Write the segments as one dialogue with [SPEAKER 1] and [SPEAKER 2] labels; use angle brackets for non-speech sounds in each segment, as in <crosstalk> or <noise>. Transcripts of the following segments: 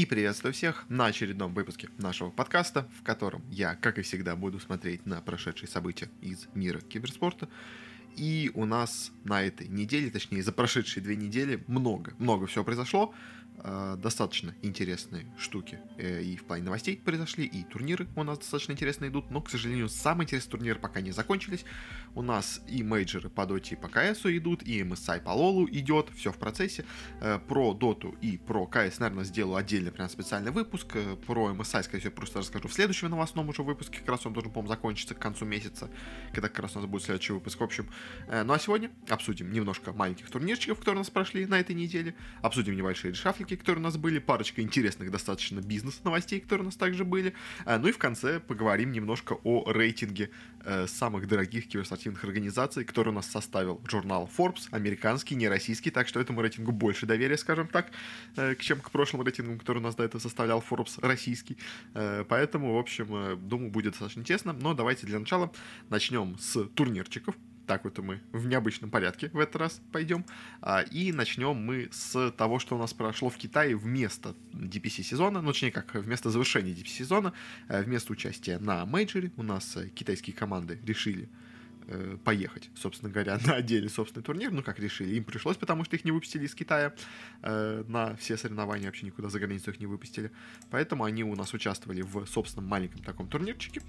[SPEAKER 1] И приветствую всех на очередном выпуске нашего подкаста, в котором я, как и всегда, буду смотреть на прошедшие события из мира киберспорта. И у нас на этой неделе, точнее, за прошедшие две недели много, много всего произошло. Э, достаточно интересные штуки э, и в плане новостей произошли, и турниры у нас достаточно интересно идут, но, к сожалению, самые интересные турниры пока не закончились. У нас и мейджоры по доте и по КС идут, и MSI по лолу идет, все в процессе. Э, про доту и про КС, наверное, сделаю отдельный прям специальный выпуск. Про MSI, скорее всего, просто расскажу в следующем новостном уже выпуске, как раз он должен, по-моему, закончиться к концу месяца, когда как раз у нас будет следующий выпуск. В общем, ну а сегодня обсудим немножко маленьких турнирчиков, которые у нас прошли на этой неделе, обсудим небольшие решафлики, новинки, которые у нас были, парочка интересных достаточно бизнес-новостей, которые у нас также были. А, ну и в конце поговорим немножко о рейтинге э, самых дорогих киберспортивных организаций, который у нас составил журнал Forbes, американский, не российский, так что этому рейтингу больше доверия, скажем так, э, чем к прошлому рейтингу, который у нас до этого составлял Forbes российский. Э, поэтому, в общем, думаю, будет достаточно тесно. Но давайте для начала начнем с турнирчиков так вот мы в необычном порядке в этот раз пойдем. А, и начнем мы с того, что у нас прошло в Китае вместо DPC сезона, ну, точнее как, вместо завершения DPC сезона, э, вместо участия на мейджоре у нас э, китайские команды решили э, поехать, собственно говоря, <laughs> на отдельный собственный турнир. Ну, как решили, им пришлось, потому что их не выпустили из Китая на все соревнования, вообще никуда за границу их не выпустили. Поэтому они у нас участвовали в собственном маленьком таком турнирчике.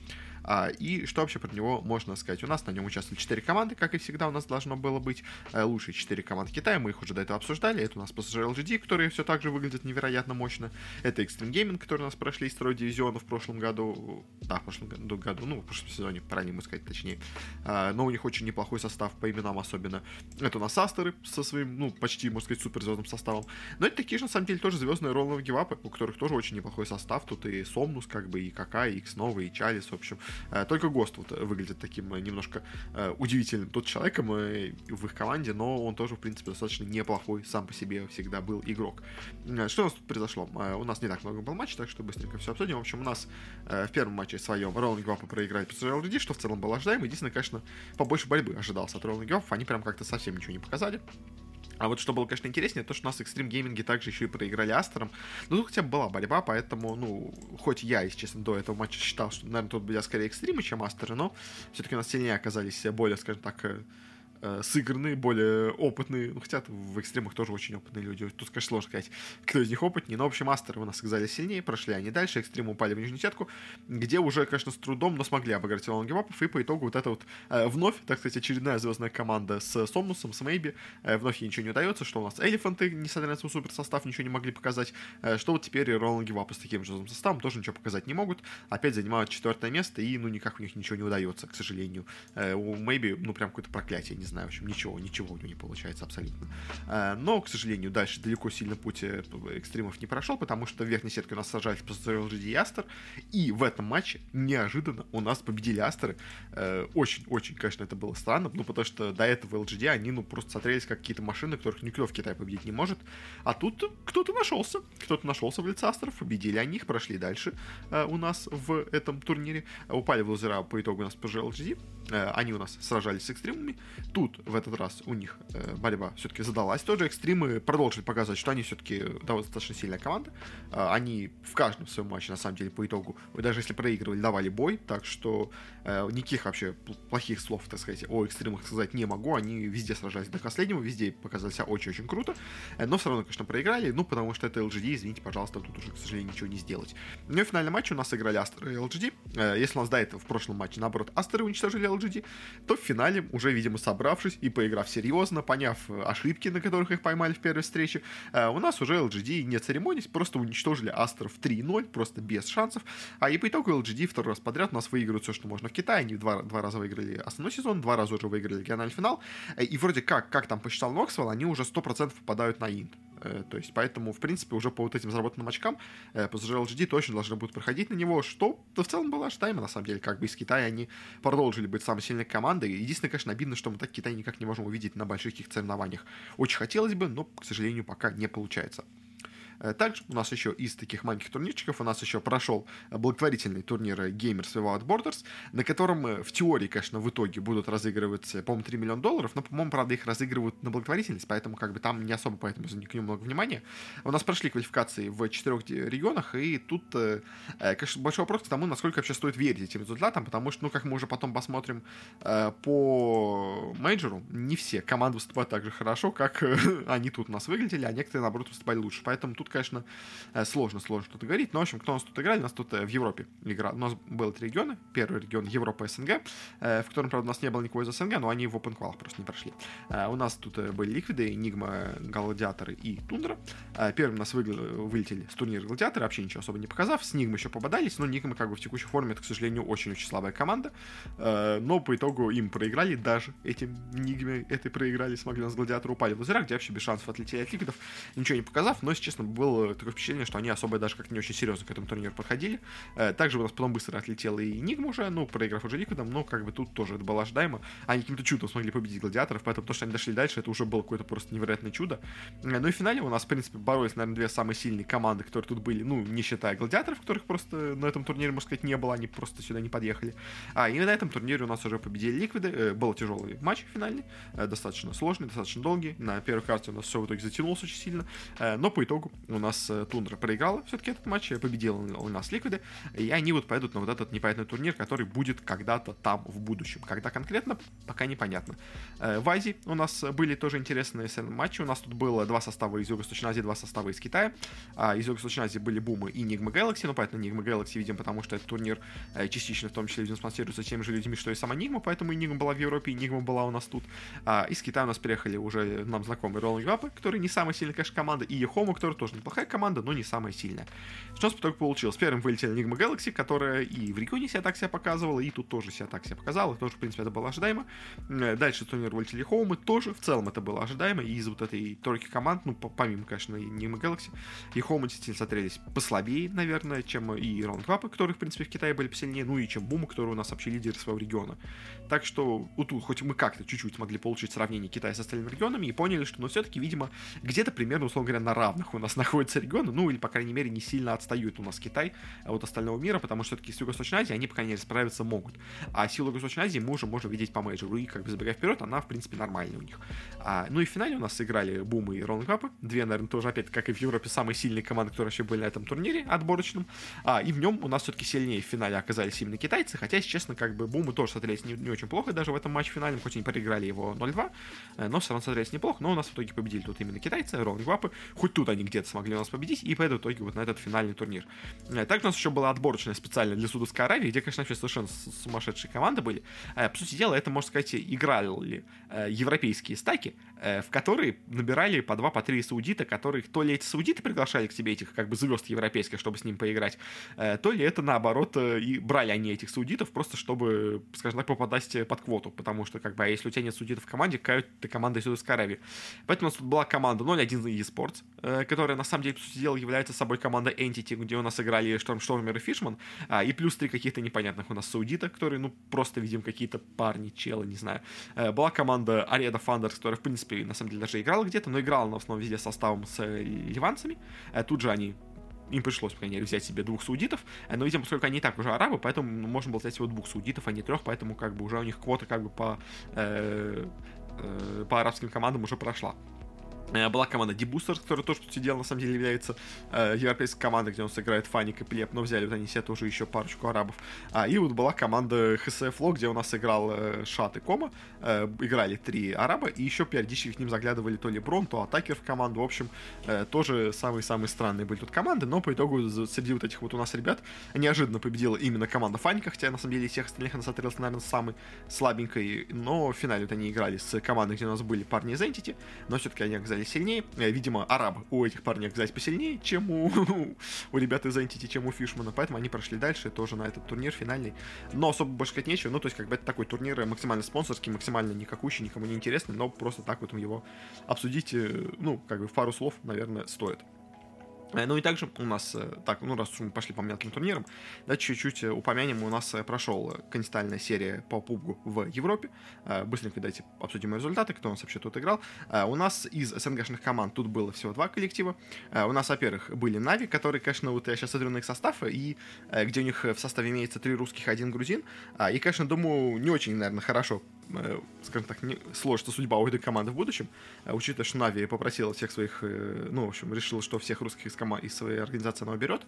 [SPEAKER 1] А, и что вообще про него можно сказать? У нас на нем участвовали 4 команды, как и всегда у нас должно было быть. Э, лучшие 4 команды Китая, мы их уже до этого обсуждали. Это у нас PSG LGD, которые все так же выглядят невероятно мощно. Это Extreme Gaming, которые у нас прошли из строя дивизиона в прошлом году. Да, в прошлом году, ну, в прошлом сезоне, ему сказать точнее. А, но у них очень неплохой состав по именам особенно. Это у нас Астеры со своим, ну, почти, можно сказать, суперзвездным составом. Но это такие же, на самом деле, тоже звездные ролловые гивапы, у которых тоже очень неплохой состав. Тут и Сомнус, как бы, и Кака, и Nova, и Чалис, в общем. Э, только Гост вот выглядит таким э, немножко э, удивительным тут человеком в их команде, но он тоже, в принципе, достаточно неплохой сам по себе всегда был игрок. Что у нас тут произошло? У нас не так много было матчей, так что быстренько все обсудим. В общем, у нас в первом матче своем Роллинг Вапа проиграли PSG LGD, что в целом было ожидаемо. Единственное, конечно, побольше борьбы ожидался от Роллинг Вапов. Они прям как-то совсем ничего не показали. А вот что было, конечно, интереснее, то, что у нас Extreme Gaming также еще и проиграли Астером. Ну, тут хотя бы была борьба, поэтому, ну, хоть я, если честно, до этого матча считал, что, наверное, тут были скорее экстримы, чем Астеры, но все-таки у нас сильнее оказались более, скажем так, э, сыгранные, более опытные. Ну, хотя в экстремах тоже очень опытные люди. Тут, конечно, сложно сказать, кто из них опытнее. Но, в общем, мастеры у нас оказались сильнее, прошли они дальше, экстремы упали в нижнюю сетку, где уже, конечно, с трудом, но смогли обыграть Лонги Вапов. И по итогу вот эта вот э, вновь, так сказать, очередная звездная команда с Сомнусом, с Мейби. Э, вновь ей ничего не удается, что у нас Элефанты, несмотря на свой супер состав, ничего не могли показать. Э, что вот теперь Роланги Вапы с таким же составом тоже ничего показать не могут. Опять занимают четвертое место, и, ну, никак у них ничего не удается, к сожалению. Э, у Мейби, ну, прям какое-то проклятие, не знаю, в общем, ничего, ничего у него не получается абсолютно. Э, но, к сожалению, дальше далеко сильно путь э, экстримов не прошел, потому что в верхней сетке у нас сажались просто LGD и Астер, и в этом матче неожиданно у нас победили Астеры. Очень-очень, э, конечно, это было странно, ну, потому что до этого LGD они, ну, просто смотрелись как какие-то машины, которых никто в Китае победить не может, а тут кто-то нашелся, кто-то нашелся в лице Астеров, победили они их, прошли дальше у нас в этом турнире, упали в лузера по итогу у нас PG LGD, они у нас сражались с экстримами, тут в этот раз у них э, борьба все-таки задалась. Тоже экстримы продолжили показывать, что они все-таки достаточно сильная команда. Э, они в каждом своем матче, на самом деле, по итогу, даже если проигрывали, давали бой. Так что э, никаких вообще плохих слов, так сказать, о экстримах сказать не могу. Они везде сражались до последнего, везде показали себя очень-очень круто. Э, но все равно, конечно, проиграли. Ну, потому что это LGD, извините, пожалуйста, тут уже, к сожалению, ничего не сделать. Ну и финальный матч у нас играли Астры и LGD. Э, если у нас до этого в прошлом матче, наоборот, Астры уничтожили LGD, то в финале, уже, видимо, собравшись и поиграв серьезно, поняв э, ошибки, на которых их поймали в первой встрече, э, у нас уже LGD не церемонились, просто уничтожили Астров 3-0, просто без шансов. А и по итогу LGD второй раз подряд у нас выигрывают все, что можно в Китае. Они два, два раза выиграли основной сезон, два раза уже выиграли региональный финал. Э, и вроде как, как там посчитал Ноксвелл, они уже 100% попадают на Инт. Э, то есть, поэтому, в принципе, уже по вот этим заработанным очкам PSG LGD точно должны будут проходить на него, что в целом было ожидаемо, на самом деле, как бы из Китая они продолжили быть самой сильной командой. Единственное, конечно, обидно, что мы так Китай никак не можем увидеть на больших соревнованиях. Очень хотелось бы, но, к сожалению, пока не получается. Также у нас еще из таких маленьких турнирчиков у нас еще прошел благотворительный турнир Gamers Without Borders, на котором в теории, конечно, в итоге будут разыгрываться, по-моему, 3 миллиона долларов, но, по-моему, правда, их разыгрывают на благотворительность, поэтому как бы там не особо поэтому за них много внимания. У нас прошли квалификации в четырех регионах, и тут, конечно, большой вопрос к тому, насколько вообще стоит верить этим результатам, потому что, ну, как мы уже потом посмотрим по мейджору, не все команды выступают так же хорошо, как <laughs> они тут у нас выглядели, а некоторые, наоборот, выступали лучше. Поэтому тут, конечно, сложно, сложно что-то говорить. Но, в общем, кто у нас тут играли? У нас тут в Европе игра. У нас было три региона. Первый регион Европа СНГ, в котором, правда, у нас не было никого из СНГ, но они в Open Qual просто не прошли. У нас тут были Ликвиды, Нигма, Гладиаторы и Тундра. Первым у нас вылетели с турнира Гладиаторы, вообще ничего особо не показав. С Нигмой еще пободались, но Нигма как бы в текущей форме, это, к сожалению, очень-очень слабая команда. Но по итогу им проиграли, даже этим Нигме этой проиграли, смогли нас Гладиаторы упали в лузера, где вообще без шансов отлетели от Ликвидов, ничего не показав, но, если честно, было такое впечатление, что они особо даже как-то не очень серьезно к этому турниру подходили. Также у нас потом быстро отлетела и Нигма уже, ну, проиграв уже Ликвидом, но как бы тут тоже это было ожидаемо. Они каким-то чудом смогли победить Гладиаторов, поэтому то, что они дошли дальше, это уже было какое-то просто невероятное чудо. Ну и в финале у нас, в принципе, боролись, наверное, две самые сильные команды, которые тут были, ну, не считая Гладиаторов, которых просто на этом турнире, можно сказать, не было, они просто сюда не подъехали. А, и на этом турнире у нас уже победили Ликвиды, э, был тяжелый матч финальный, э, достаточно сложный, достаточно долгий. На первой карте у нас все в итоге затянулось очень сильно, э, но по итогу у нас э, Тундра проиграла все-таки этот матч, победила у нас Ликвиды, и они вот пойдут на вот этот непонятный турнир, который будет когда-то там в будущем. Когда конкретно, пока непонятно. Э, в Азии у нас были тоже интересные матчи. У нас тут было два состава из Юго-Восточной Азии, два состава из Китая. А из Юго-Восточной Азии были Бумы и Нигма Galaxy. Ну, поэтому Нигма Galaxy видим, потому что этот турнир частично в том числе видим спонсируется теми же людьми, что и сама Нигма, поэтому и Нигма была в Европе, и Нигма была у нас тут. А из Китая у нас приехали уже нам знакомые Rolling Up, который не самая сильная, конечно, команда, и Ехому, которая тоже неплохая команда, но не самая сильная. Что у нас потом получилось? Первым вылетели Enigma Galaxy, которая и в регионе себя так себя показывала, и тут тоже себя так себя показала, тоже, в принципе, это было ожидаемо. Э, дальше турнир вылетели Хоумы, тоже в целом это было ожидаемо, и из вот этой тройки команд, ну, помимо, конечно, Enigma Galaxy, и Хоумы действительно смотрелись послабее, наверное, чем и Up, которые, в принципе, в Китае были посильнее, ну и чем Бумы, которые у нас вообще лидеры своего региона. Так что, тут, хоть мы как-то чуть-чуть смогли получить сравнение Китая с остальными регионами, и поняли, что, ну, все-таки, видимо, где-то примерно, условно говоря, на равных у нас находятся регионы, ну, или, по крайней мере, не сильно отстают у нас Китай от остального мира, потому что все-таки с Юго-Восточной Азией они, по крайней мере, справиться могут. А силу Юго-Восточной Азии мы уже можем видеть по мейджору, и, как бы, забегая вперед, она, в принципе, нормальная у них. А, ну и в финале у нас сыграли Бум и Роллинг Капы, две, наверное, тоже, опять, как и в Европе, самые сильные команды, которые вообще были на этом турнире отборочном, а, и в нем у нас все-таки сильнее в финале оказались именно китайцы, хотя, если честно, как бы Бумы тоже смотрелись не, не очень плохо даже в этом матче финальном, хоть они проиграли его 0-2, э, но все равно смотрелись неплохо, но у нас в итоге победили тут именно китайцы, Роллинг Вапы, хоть тут они где-то смогли у нас победить, и поэтому в итоге вот на этот финальный турнир. Э, также у нас еще была отборочная специально для Судовской Аравии, где, конечно, вообще совершенно сумасшедшие команды были. Э, по сути дела, это, можно сказать, играли европейские стаки, в которые набирали по два, по три саудита, которых то ли эти саудиты приглашали к себе этих как бы звезд европейских, чтобы с ним поиграть, то ли это наоборот и брали они этих саудитов просто чтобы, скажем так, попадать под квоту, потому что как бы а если у тебя нет судьев в команде, какая ты команда из Саудовской Аравии. Поэтому у нас тут была команда 0-1 eSports, э, которая на самом деле, по сути дела, является собой команда Entity, где у нас играли Штормштормер и Фишман, а, и плюс три каких-то непонятных у нас саудита, которые, ну, просто, видим, какие-то парни, челы, не знаю. Э, была команда Arena Founders, которая, в принципе, на самом деле даже играла где-то, но играла она в основном везде составом с э, ливанцами. Тут же они им пришлось, по крайней мере, взять себе двух саудитов, э, но, видимо, поскольку они и так уже арабы, поэтому можно было взять всего двух саудитов, а не трех, поэтому как бы уже у них квота как бы по, э, э, по арабским командам уже прошла. Э, была команда Дебустер, которая тоже, по дела, на самом деле является э, европейской командой, где он сыграет Фаник и Плеп, но взяли вот они себе тоже еще парочку арабов. А, и вот была команда Lo, где у нас играл э, Шат и Кома. Э, играли три араба, и еще периодически к ним заглядывали то Леброн, то Атакер в команду. В общем, э, тоже самые-самые странные были тут команды, но по итогу среди вот этих вот у нас ребят неожиданно победила именно команда Фаника, хотя на самом деле из всех остальных она смотрелась, наверное, самой слабенькой, но в финале вот они играли с командой, где у нас были парни из Entity, но все-таки они оказались сильнее. Э, видимо, арабы у этих парней оказались посильнее, чем у, <laughs> у ребят из Entity, чем у Фишмана, поэтому они прошли дальше тоже на этот турнир финальный. Но особо больше сказать нечего, ну, то есть, как бы это такой турнир максимально спонсорский, максимально никакущий, никому не интересный, но просто так вот его обсудить, э, ну, как бы в пару слов, наверное, стоит. Э, ну и также у нас, э, так, ну раз мы пошли по мелким турнирам, да, чуть-чуть э, упомянем, у нас прошел континентальная серия по пубгу в Европе. Быстренько давайте обсудим результаты, кто у нас вообще тут играл. У нас из СНГшных команд тут было всего два коллектива. У нас, во-первых, были Нави, которые, конечно, вот я сейчас смотрю на их состав, и где у них в составе имеется три русских, один грузин. И, конечно, думаю, не очень, наверное, хорошо скажем так, не сложится судьба у этой команды в будущем, э, учитывая, что Нави попросила всех своих, э, ну, в общем, решила, что всех русских из, кома- из своей организации она уберет.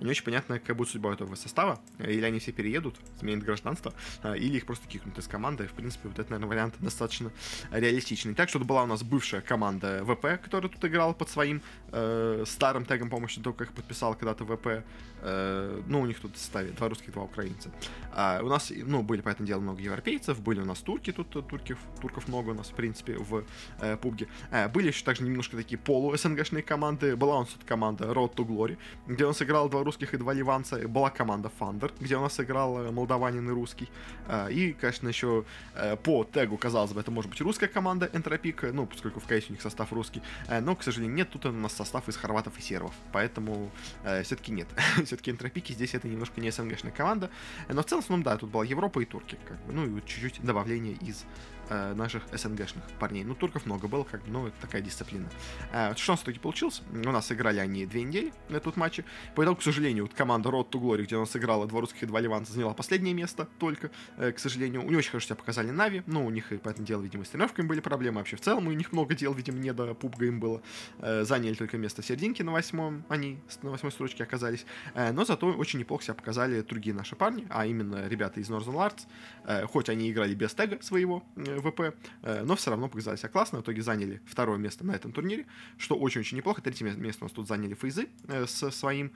[SPEAKER 1] Не очень понятно, какая будет судьба этого состава. Или они все переедут, сменят гражданство, или их просто кикнут из команды. В принципе, вот это, наверное, вариант достаточно реалистичный. Так что это была у нас бывшая команда ВП, которая тут играла под своим э, старым тегом, по-моему, только их подписал когда-то ВП. Э, ну, у них тут в составе два русских, два украинца. А у нас, ну, были, по этому делу, много европейцев, были у нас турки, тут э, турков, турков много у нас, в принципе, в э, пубге. Э, были еще также немножко такие полу-СНГшные команды. Была у нас тут команда Road to Glory, где у нас играл два русских и два ливанца. Была команда Thunder, где у нас играл э, молдаванин и русский. Э, и, конечно, еще э, по тегу, казалось бы, это может быть русская команда Энтропик, ну, поскольку в кейсе у них состав русский. Э, но, к сожалению, нет, тут у нас состав из хорватов и сербов. Поэтому э, все-таки нет. <laughs> все-таки Энтропики здесь это немножко не СНГшная команда. Но в целом, да, тут была Европа и Турки. Как бы, ну и чуть-чуть добавление из э, наших СНГшных парней. Ну, турков много было, как ну, это такая дисциплина. Э, что у нас в итоге получилось? У нас играли они две недели на тут матче. По итогу, к сожалению, вот команда Road to Glory, где у нас играла два русских и два ливанца, заняла последнее место только, э, к сожалению. У них очень хорошо себя показали Нави, ну, у них и по этому делу, видимо, с тренировками были проблемы. Вообще, в целом, у них много дел, видимо, не до пубга им было. Э, заняли только место в серединке на восьмом, они на восьмой строчке оказались. Э, но зато очень неплохо себя показали другие наши парни, а именно ребята из Northern Lights. Э, хоть они играли без тега своего, э, ВП, э, но все равно показали себя классно. В итоге заняли второе место на этом турнире, что очень-очень неплохо. Третье место у нас тут заняли Фейзы э, со своим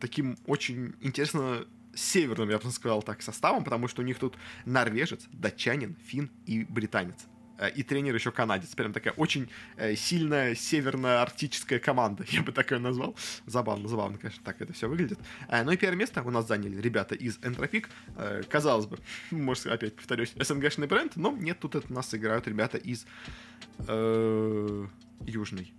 [SPEAKER 1] таким очень интересно северным, я бы сказал так, составом, потому что у них тут норвежец, датчанин, фин и британец. Э, и тренер еще канадец. Прям такая очень э, сильная северно-арктическая команда, <laughs> я бы так ее назвал. Забавно, забавно, конечно, так это все выглядит. Э, ну и первое место у нас заняли ребята из Энтропик. Казалось бы, <laughs> может, опять повторюсь, СНГшный бренд, но нет, тут это нас играют ребята из Южной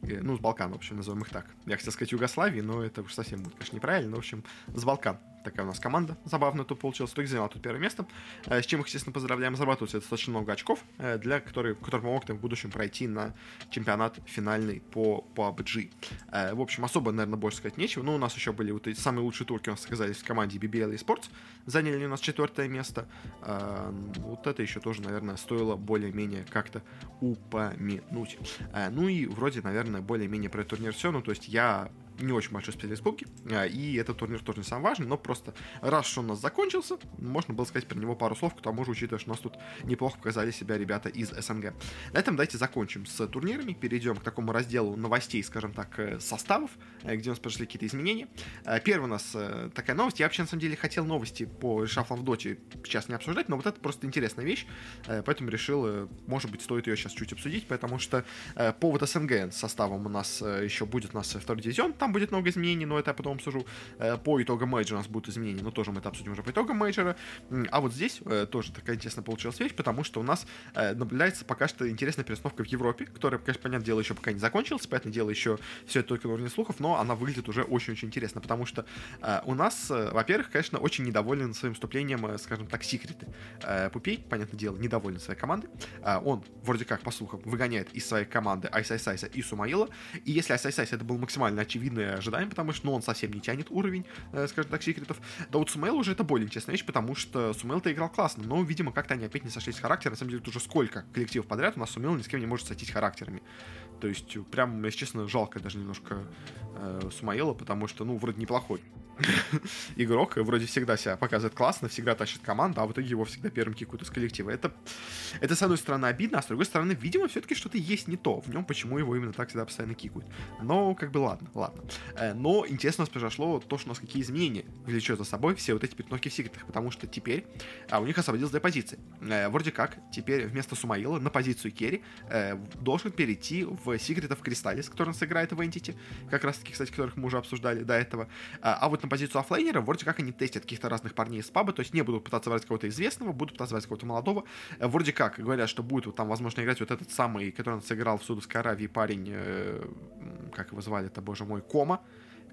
[SPEAKER 1] ну, с Балкан, в общем, назовем их так. Я хотел сказать Югославии, но это уж совсем будет, конечно, неправильно, но, в общем, с Балкан такая у нас команда забавная тут получилась. Итоге заняла тут первое место, э, с чем их, естественно, поздравляем. Зарабатывают достаточно много очков, э, для которых, которые помогут им в будущем пройти на чемпионат финальный по PUBG. Э, в общем, особо, наверное, больше сказать нечего. Но у нас еще были вот эти самые лучшие турки у нас оказались в команде BBL Esports. Заняли у нас четвертое место. Вот это еще тоже, наверное, стоило более-менее как-то упомянуть. Ну и вроде, наверное, более-менее про турнир все. Ну, то есть я не очень большой специфик республики, а, и этот турнир тоже не самый важный, но просто раз что у нас закончился, можно было сказать про него пару слов, к тому же, учитывая, что у нас тут неплохо показали себя ребята из СНГ. На этом давайте закончим с турнирами, перейдем к такому разделу новостей, скажем так, э, составов, э, где у нас произошли какие-то изменения. Э, первый у нас такая новость, я вообще на самом деле хотел новости по шафлам в доте сейчас не обсуждать, но вот это просто интересная вещь, поэтому решил, может быть, стоит ее сейчас чуть обсудить, потому что по вот СНГ составом у нас еще будет у нас второй дивизион, там будет много изменений, но это я потом обсужу. Э, по итогам мейджора у нас будут изменения, но тоже мы это обсудим уже по итогам мейджора. А вот здесь э, тоже такая интересная получилась вещь, потому что у нас э, наблюдается пока что интересная перестановка в Европе, которая, конечно, понятное дело, еще пока не закончилась, поэтому дело еще все это только на уровне слухов, но она выглядит уже очень-очень интересно, потому что у нас, во-первых, конечно, очень недоволен своим выступлением, скажем так, секреты. Пупей, понятное дело, недоволен своей командой. Он, вроде как, по слухам, выгоняет из своей команды Айсайсайса и Сумейла, и если Айсайсайс это был максимально очевидно очевидные ожидания, потому что ну, он совсем не тянет уровень, э, скажем так, секретов. Да вот Сумейл уже это более интересная вещь, потому что Сумейл-то играл классно, но, видимо, как-то они опять не сошлись характером. На самом деле, уже сколько коллективов подряд у нас Сумейл ни с кем не может сойтись характерами. То есть, прям, если честно, жалко даже немножко э, Сумаила, потому что, ну, вроде неплохой. <laughs> игрок, вроде всегда себя показывает классно, всегда тащит команду, а в итоге его всегда первым кикают из коллектива. Это, это, с одной стороны, обидно, а с другой стороны, видимо, все-таки что-то есть не то в нем, почему его именно так всегда постоянно кикают. Но, как бы, ладно, ладно. Э, но интересно у нас произошло то, что у нас какие изменения влечет за собой все вот эти перестановки в секретах, потому что теперь а, у них освободилось две позиции. Э, вроде как, теперь вместо Сумаила на позицию Керри э, должен перейти в of Crystallis, который он сыграет в Entity, как раз таки, кстати, которых мы уже обсуждали до этого. А, а вот на позицию оффлейнера вроде как они тестят каких-то разных парней из паба, то есть не будут пытаться брать кого-то известного, будут пытаться брать кого-то молодого. Э, вроде как говорят, что будет вот там, возможно, играть вот этот самый, который он сыграл в Судовской Аравии парень, э, как его звали, это, боже мой, Кома,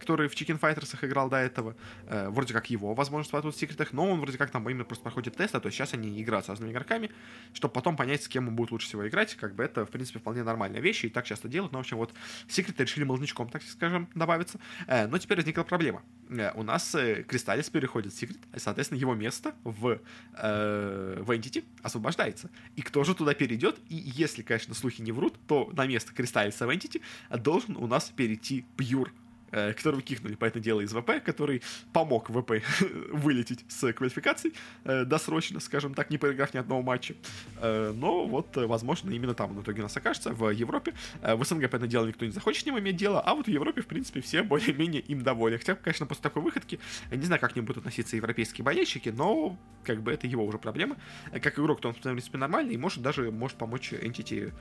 [SPEAKER 1] который в Chicken Fighters играл до этого. Э, вроде как его возможность в секретах, но он вроде как там именно просто проходит тест, а то есть сейчас они играют с разными игроками, чтобы потом понять, с кем он будет лучше всего играть. Как бы это, в принципе, вполне нормальная вещь, и так часто делают. Но, в общем, вот секреты решили молоднячком, так скажем, добавиться. Э, но теперь возникла проблема. Э, у нас э, Кристаллис переходит в секрет, и, соответственно, его место в, э, в Entity освобождается. И кто же туда перейдет? И если, конечно, слухи не врут, то на место Кристаллиса в Entity должен у нас перейти Пьюр которого кикнули, по это дело, из ВП, который помог ВП <laughs> вылететь с квалификацией э, досрочно, скажем так, не проиграв ни одного матча. Э, но вот, возможно, именно там в итоге нас окажется, в Европе. В СНГ, по это дело, никто не захочет с ним иметь дело, а вот в Европе, в принципе, все <laughs> более-менее им довольны. Хотя, конечно, после такой выходки, не знаю, как к ним будут относиться европейские болельщики, но как бы это его уже проблема. Как игрок, то он, в принципе, нормальный и может даже может помочь Entity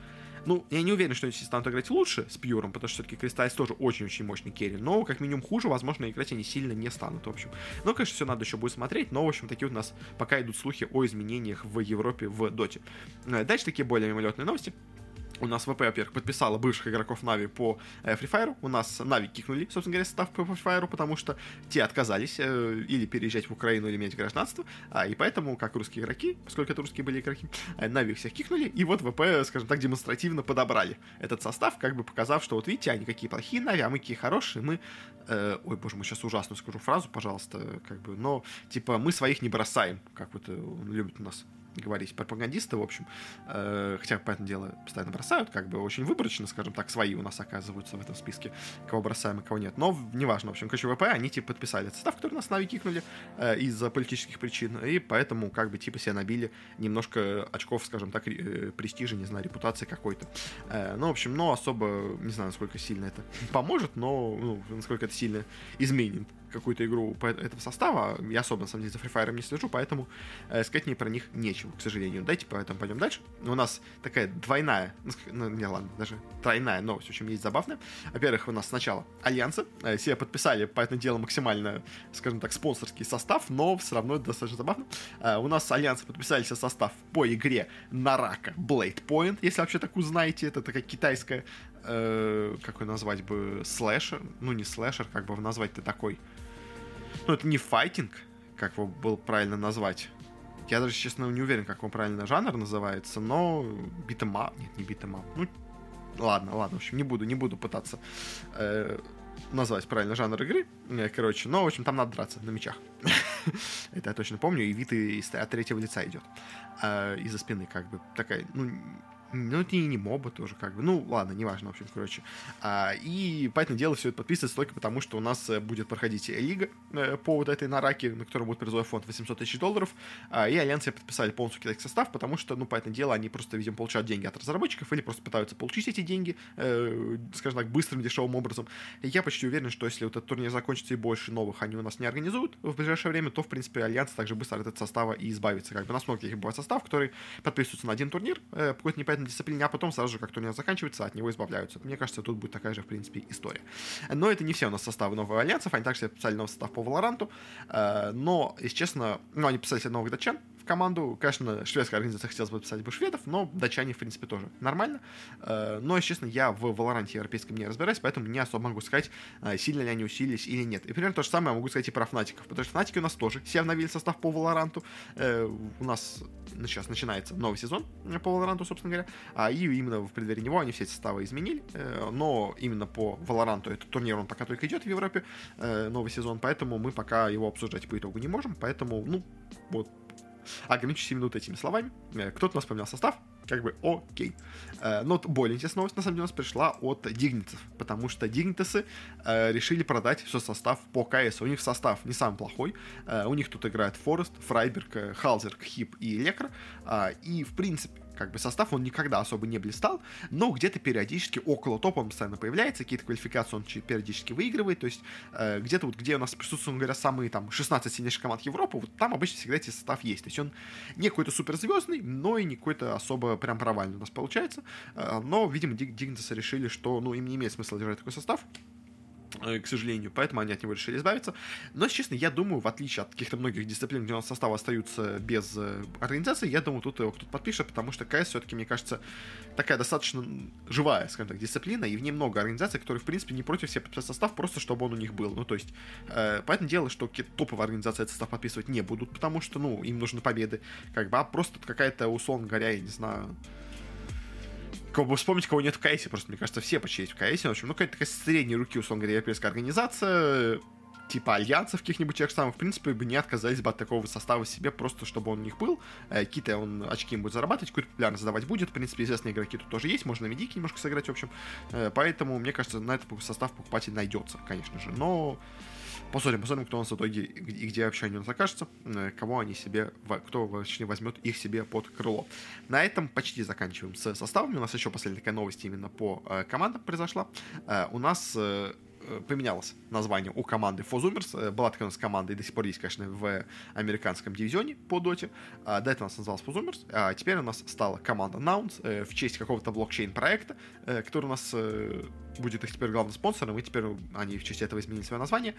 [SPEAKER 1] ну, я не уверен, что они станут играть лучше с Пьюром, потому что все-таки Кристаллис тоже очень-очень мощный керри. Но, как минимум, хуже, возможно, играть они сильно не станут, в общем. Но, конечно, все надо еще будет смотреть, но, в общем, такие у нас пока идут слухи о изменениях в Европе в Доте. Э, дальше такие более мимолетные новости у нас ВП, во-первых, подписала бывших игроков Нави по э, Free Fire. У нас Нави кикнули, собственно говоря, состав по Free Fire, потому что те отказались э, или переезжать в Украину, или иметь гражданство. А, и поэтому, как русские игроки, поскольку это русские были игроки, э, Нави всех кикнули. И вот ВП, скажем так, демонстративно подобрали этот состав, как бы показав, что вот видите, они какие плохие Нави, а мы какие хорошие. Мы... Э, ой, боже мой, сейчас ужасную скажу фразу, пожалуйста, как бы, но, типа, мы своих не бросаем, как вот э, любят у нас говорить пропагандисты, в общем, э, хотя, понятное дело, постоянно бросают, как бы очень выборочно, скажем так, свои у нас оказываются в этом списке, кого бросаем и кого нет. Но неважно, в общем, КЧВП, они типа подписали состав, который нас Нави кикнули э, из-за политических причин, и поэтому как бы типа себе набили немножко очков, скажем так, э, престижа, не знаю, репутации какой-то. Э, ну, в общем, но особо, не знаю, насколько сильно это <laughs> поможет, но ну, насколько это сильно изменит какую-то игру по этого состава. Я особо, на самом деле, за Free Fire не слежу, поэтому э, сказать мне про них нечего, к сожалению. Дайте поэтому пойдем дальше. У нас такая двойная, ну, ну, не, ладно, даже тройная новость, в общем, есть забавная. Во-первых, у нас сначала Альянсы э, себе подписали, по этому делу, максимально, скажем так, спонсорский состав, но все равно это достаточно забавно. Э, у нас Альянсы подписали себе состав по игре Нарака Blade Point, если вообще так узнаете, это такая китайская э, как ее назвать бы, слэшер, ну не слэшер, как бы назвать-то такой, ну, это не файтинг, как его было правильно назвать. Я даже, честно, не уверен, как его правильно жанр называется, но beat 'em up, нет, не beat 'em up, ну, ладно, ладно, в общем, не буду, не буду пытаться э, назвать правильно жанр игры, э, короче, но, в общем, там надо драться на мечах. <laughs> Это я точно помню, и вид от третьего лица идет. Э, из-за спины, как бы, такая, ну, ну, это и не моба тоже, как бы. Ну, ладно, неважно, в общем, короче. А, и, поэтому дело, все это подписывается только потому, что у нас э, будет проходить лига э, по вот этой Naraka, на которой будет призовой фонд 800 тысяч долларов. А, и Альянсы подписали полностью китайский состав, потому что, ну, поэтому дело, они просто, видимо, получают деньги от разработчиков или просто пытаются получить эти деньги, э, скажем так, быстрым, дешевым образом. И я почти уверен, что если вот этот турнир закончится и больше новых они у нас не организуют в ближайшее время, то, в принципе, Альянс также быстро от этого состава и избавится. Как бы у нас много таких бывает состав, который подписывается на один турнир, э, какой-то непонятный конкретной дисциплине, а потом сразу же, как турнир заканчивается, от него избавляются. Мне кажется, тут будет такая же, в принципе, история. Но это не все у нас составы новых альянсов, они также писали новый состав по Валоранту, э, но, если честно, ну, они писали новых датчан, команду. Конечно, шведская организация хотелось бы писать бы шведов, но датчане, в принципе, тоже нормально. Э, но, честно, я в Валоранте европейском не разбираюсь, поэтому не особо могу сказать, э, сильно ли они усилились или нет. И примерно то же самое могу сказать и про Фнатиков, потому что Фнатики у нас тоже все обновили состав по Валоранту. У нас сейчас начинается новый сезон по Валоранту, собственно говоря, а и именно в преддверии него они все эти составы изменили, э, но именно по Валоранту этот турнир, он пока только идет в Европе, э, новый сезон, поэтому мы пока его обсуждать по итогу не можем, поэтому, ну, вот, ограничусь именно вот этими словами. Э, кто-то у нас поменял состав, как бы окей. Но более интересная новость, на самом деле, у нас пришла от Дигнитов, потому что Дигнитесы э, решили продать все состав по КС. У них состав не самый плохой. Э, у них тут играет Форест, Фрайберг, Халзер, Хип и Лекра. Э, и, в принципе, как бы состав, он никогда особо не блистал, но где-то периодически около топа он постоянно появляется, какие-то квалификации он периодически выигрывает, то есть э, где-то вот, где у нас присутствуют, говоря, самые там 16 сильнейших команд Европы, вот там обычно всегда эти состав есть, то есть он не какой-то суперзвездный, но и не какой-то особо прям провальный у нас получается, э, но, видимо, Дигнитасы решили, что, ну, им не имеет смысла держать такой состав, к сожалению, поэтому они от него решили избавиться. Но, честно, я думаю, в отличие от каких-то многих дисциплин, где у нас составы остаются без э, организации, я думаю, тут его кто-то подпишет, потому что КС все-таки, мне кажется, такая достаточно живая, скажем так, дисциплина, и в ней много организаций, которые, в принципе, не против себе подписать состав, просто чтобы он у них был. Ну, то есть, э, поэтому дело, что топовые организации этот состав подписывать не будут, потому что, ну, им нужны победы, как бы, а просто какая-то, условно говоря, я не знаю, Кого бы вспомнить, кого нет в КС, просто, мне кажется, все почти есть в КС. В общем, ну, какая-то такая средней руки, условно говоря, европейская организация, типа альянсов каких-нибудь тех самых, в принципе, бы не отказались бы от такого состава себе, просто чтобы он у них был. Э, какие-то он очки им будет зарабатывать, какую-то популярность задавать будет. В принципе, известные игроки тут тоже есть, можно на медике немножко сыграть, в общем. Э, поэтому, мне кажется, на этот состав покупатель найдется, конечно же. Но Посмотрим, посмотрим, кто у нас в итоге и где вообще у нас окажутся, э, кого они себе, кто точнее возьмет их себе под крыло. На этом почти заканчиваем с составами. У нас еще последняя такая новость именно по э, командам произошла. Э, у нас поменялось название у команды Фозумерс. Была такая у нас команда, и до сих пор есть, конечно, в американском дивизионе по доте. А, до этого у нас называлась Фозумерс, а теперь у нас стала команда э, в честь какого-то блокчейн-проекта, который у нас будет их теперь главным спонсором, и теперь они в честь этого изменили свое название.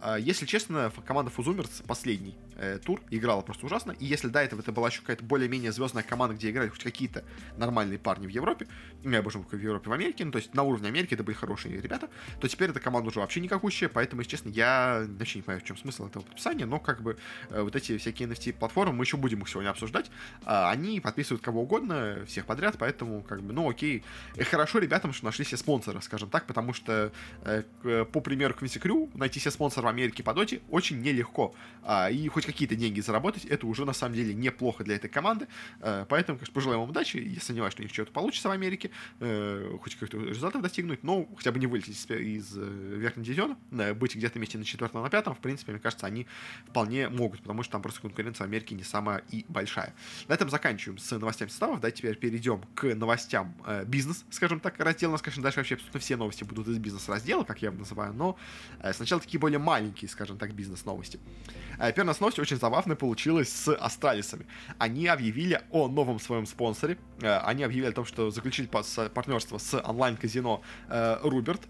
[SPEAKER 1] А, если честно, команда Фузумерс последний тур играла просто ужасно, и если до этого это была еще какая-то более-менее звездная команда, где играли хоть какие-то нормальные парни в Европе, ну, я боже в Европе, в Америке, ну, то есть на уровне Америки это были хорошие ребята, то теперь эта команда уже вообще никакущая, поэтому, если честно, я вообще не понимаю, в чем смысл этого подписания, но как бы э, вот эти всякие NFT-платформы, мы еще будем их сегодня обсуждать, а, они подписывают кого угодно, всех подряд, поэтому, как бы, ну окей, и хорошо ребятам, что нашли себе спонсора, скажем так, потому что, э, по примеру Quincy Crew, найти себе спонсора в Америке по доте очень нелегко, а, и хоть какие-то деньги заработать, это уже на самом деле неплохо для этой команды, э, поэтому, конечно, пожелаем вам удачи, я сомневаюсь, что у них что-то получится в Америке, хоть каких-то результатов достигнуть, но хотя бы не вылететь из, верхнего дивизиона, быть где-то вместе на четвертом, на пятом, в принципе, мне кажется, они вполне могут, потому что там просто конкуренция в Америке не самая и большая. На этом заканчиваем с новостями составов, да, теперь перейдем к новостям э, бизнес, скажем так, раздел у нас, конечно, дальше вообще абсолютно все новости будут из бизнес-раздела, как я его называю, но э, сначала такие более маленькие, скажем так, бизнес-новости. Э, первая новость очень забавная получилась с Astralis ами. Они объявили о новом своем спонсоре, э, они объявили о том, что заключили партнерство с онлайн-казино Руберт,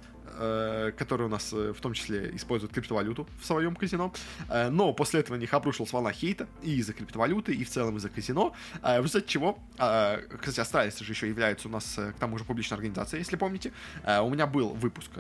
[SPEAKER 1] которые у нас э, в том числе используют криптовалюту в своем казино. Э, но после этого на них обрушилась волна хейта и из-за криптовалюты, и в целом из-за казино. В результате чего, кстати, Astralis же еще является у нас к тому же публичной организацией, если помните. У меня был выпуск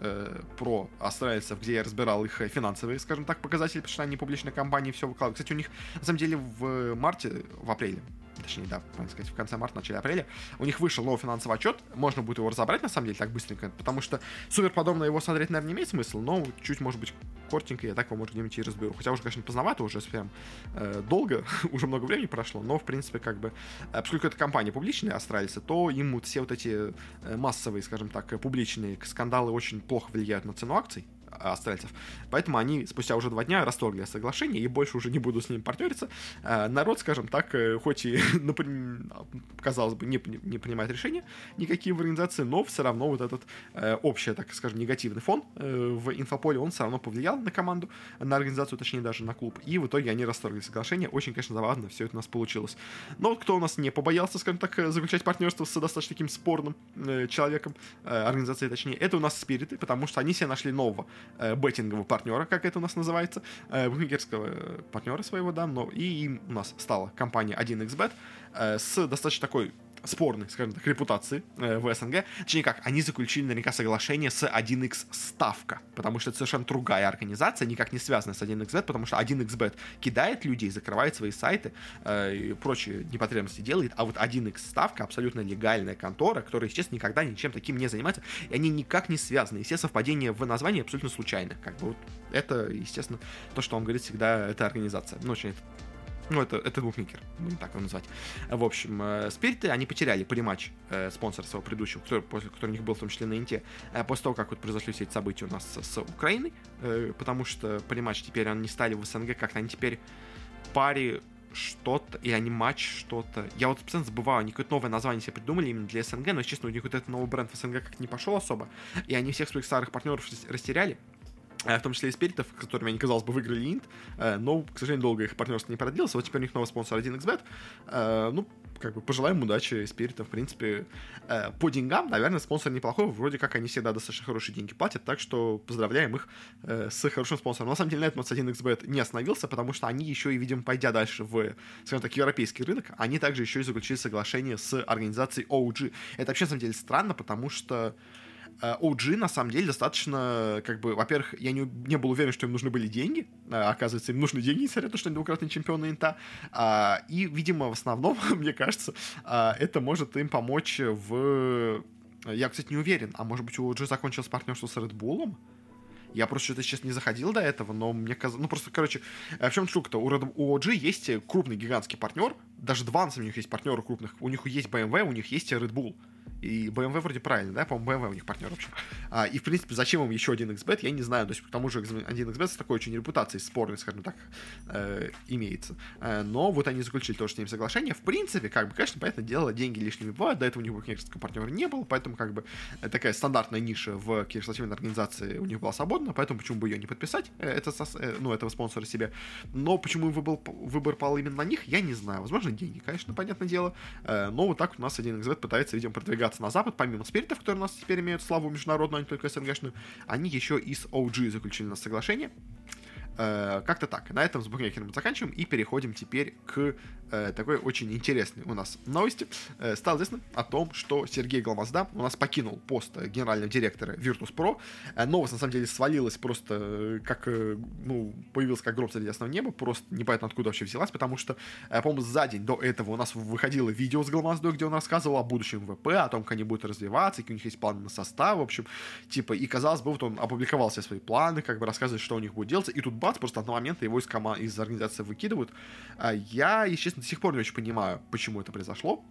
[SPEAKER 1] про Астралисов, где я разбирал их финансовые, скажем так, показатели, потому что они публичные компании все выкладывают. Кстати, у них, на самом деле, в марте, в апреле, точнее, да, сказать, в конце марта, начале апреля, у них вышел новый финансовый отчет, можно будет его разобрать, на самом деле, так быстренько, потому что супер подобно его смотреть, наверное, не имеет смысла, но чуть, может быть, коротенько я так его, может, где-нибудь и разберу. Хотя уже, конечно, поздновато, уже прям э, долго, <laughs> уже много времени прошло, но, в принципе, как бы, э, поскольку это компания публичная, Астралисы, то им вот все вот эти э, массовые, скажем так, публичные скандалы очень плохо влияют на цену акций, австральцев. Поэтому они спустя уже два дня расторгли соглашение и больше уже не буду с ними партнериться. Э, народ, скажем так, э, хоть и, <laughs> казалось бы, не, не принимает решения никакие в организации, но все равно вот этот э, общий, так скажем, негативный фон в инфополе, он все равно повлиял на команду, на организацию, точнее даже на клуб. И в итоге они расторгли соглашение. Очень, конечно, забавно все это у нас получилось. Но вот кто у нас не побоялся, скажем так, заключать партнерство с достаточно таким спорным человеком, организацией точнее, это у нас спириты, потому что они себе нашли нового э, беттингового партнера, как это у нас называется, э, букмекерского партнера своего, да, но и им у нас стала компания 1xbet э, с достаточно такой спорной, скажем так, репутации э, в СНГ. Точнее как, они заключили наверняка соглашение с 1x ставка, потому что это совершенно другая организация, никак не связанная с 1xbet, потому что 1xbet кидает людей, закрывает свои сайты э, и прочие непотребности делает, а вот 1x ставка абсолютно легальная контора, которая, естественно, никогда ничем таким не занимается, и они никак не связаны. И все совпадения в названии абсолютно случайны. Как бы вот это, естественно, то, что он говорит всегда, эта организация. Ну, очень ну, это, это букмекер, будем так его назвать. В общем, э, Спириты, они потеряли приматч э, спонсора своего предыдущего, который, после, который у них был в том числе на Инте, э, после того, как вот произошли все эти события у нас с, с Украиной, э, потому что приматч теперь они стали в СНГ, как-то они теперь паре что-то, или они матч что-то. Я вот постоянно забываю, они какое-то новое название себе придумали именно для СНГ, но, честно, у них вот этот новый бренд в СНГ как-то не пошел особо, и они всех своих старых партнеров растеряли, в том числе и спиритов, которыми они, казалось бы, выиграли инт, э, но, к сожалению, долго их партнерство не продлилось, вот теперь у них новый спонсор 1xbet, э, ну, как бы пожелаем удачи спиритам, в принципе. Э, по деньгам, наверное, спонсор неплохой, вроде как они всегда достаточно хорошие деньги платят, так что поздравляем их с хорошим спонсором. Но, на самом деле, на этом 1xbet не остановился, потому что они еще и, видимо, пойдя дальше в, скажем так, европейский рынок, они также еще и заключили соглашение с организацией OG. Это вообще, на самом деле, странно, потому что OG, на самом деле, достаточно, как бы, во-первых, я не, не был уверен, что им нужны были деньги. А, оказывается, им нужны деньги, несмотря на то, что они двукратные чемпионы Инта. А, и, видимо, в основном, <laughs> мне кажется, а, это может им помочь в... Я, кстати, не уверен. А может быть, у OG закончилось партнерство с Red Bull? Я просто что-то сейчас не заходил до этого, но мне казалось... Ну, просто, короче, в чем штука-то? У, у OG есть крупный гигантский партнер, даже два, у них есть партнеры крупных. У них есть BMW, у них есть Red Bull. И BMW вроде правильно, да? По-моему, BMW у них партнер, в общем. А, и, в принципе, зачем им еще один XBet, я не знаю. То есть, к тому же, один XBet с такой очень репутацией спорной, скажем так, э, имеется. Э, но вот они заключили тоже с ним соглашение. В принципе, как бы, конечно, понятное дело, деньги лишними бывают. До этого у них коммерческого партнера не было, поэтому, как бы, такая стандартная ниша в киберспортивной организации у них была свободна, поэтому почему бы ее не подписать, э, это, э, ну, этого спонсора себе. Но почему выбор, выбор пал именно на них, я не знаю. Возможно, деньги, конечно, понятное дело. Э, но вот так у нас один XBet пытается, видимо, продвигаться продвигаться на запад, помимо спиритов, которые у нас теперь имеют славу международную, а не только СНГшную, они еще и с OG заключили на соглашение. Э, как-то так. На этом с букмекером заканчиваем и переходим теперь к э, такой очень интересной у нас новости. Э, стало известно о том, что Сергей Голмазда у нас покинул пост генерального директора Virtus.pro. Новость, на самом деле, свалилась просто как, ну, появилась как гром среди ясного неба, просто непонятно откуда вообще взялась, потому что, по-моему, за день до этого у нас выходило видео с Голмаздой, где он рассказывал о будущем ВП, о том, как они будут развиваться, какие у них есть планы на состав, в общем, типа, и казалось бы, вот он опубликовал все свои планы, как бы рассказывает, что у них будет делаться, и тут бац, просто одного момента его из, кома- из организации выкидывают. А я, естественно, до сих пор не очень понимаю, почему это произошло.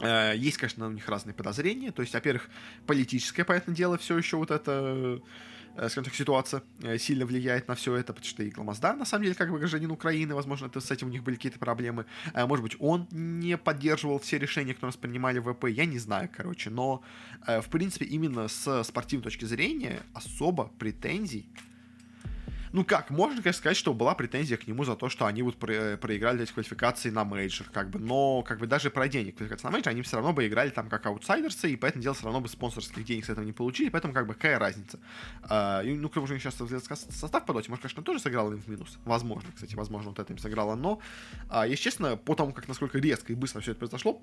[SPEAKER 1] Э, есть, конечно, у них разные подозрения. То есть, во-первых, политическое, понятное дело, все еще вот это э, скажем так, ситуация э, сильно влияет на все это, потому что и Гламаздар, на самом деле, как бы гражданин Украины, возможно, это с этим у них были какие-то проблемы. Может быть, он не поддерживал все решения, которые у нас принимали в ВП, я не знаю, короче. Но, в принципе, именно с спортивной точки зрения особо претензий ну как, можно, конечно, сказать, что была претензия к нему за то, что они вот про- проиграли эти квалификации на мейджор, как бы, но как бы даже пройдя эти квалификации на мейджор, они все равно бы играли там как аутсайдерсы, и поэтому дело все равно бы спонсорских денег с этого не получили, поэтому как бы какая разница. А, и, ну, к тому же сейчас состав по доте, может, конечно, тоже сыграл им в минус. Возможно, кстати, возможно, вот это им сыграло, но, а, если честно, по тому, как насколько резко и быстро все это произошло,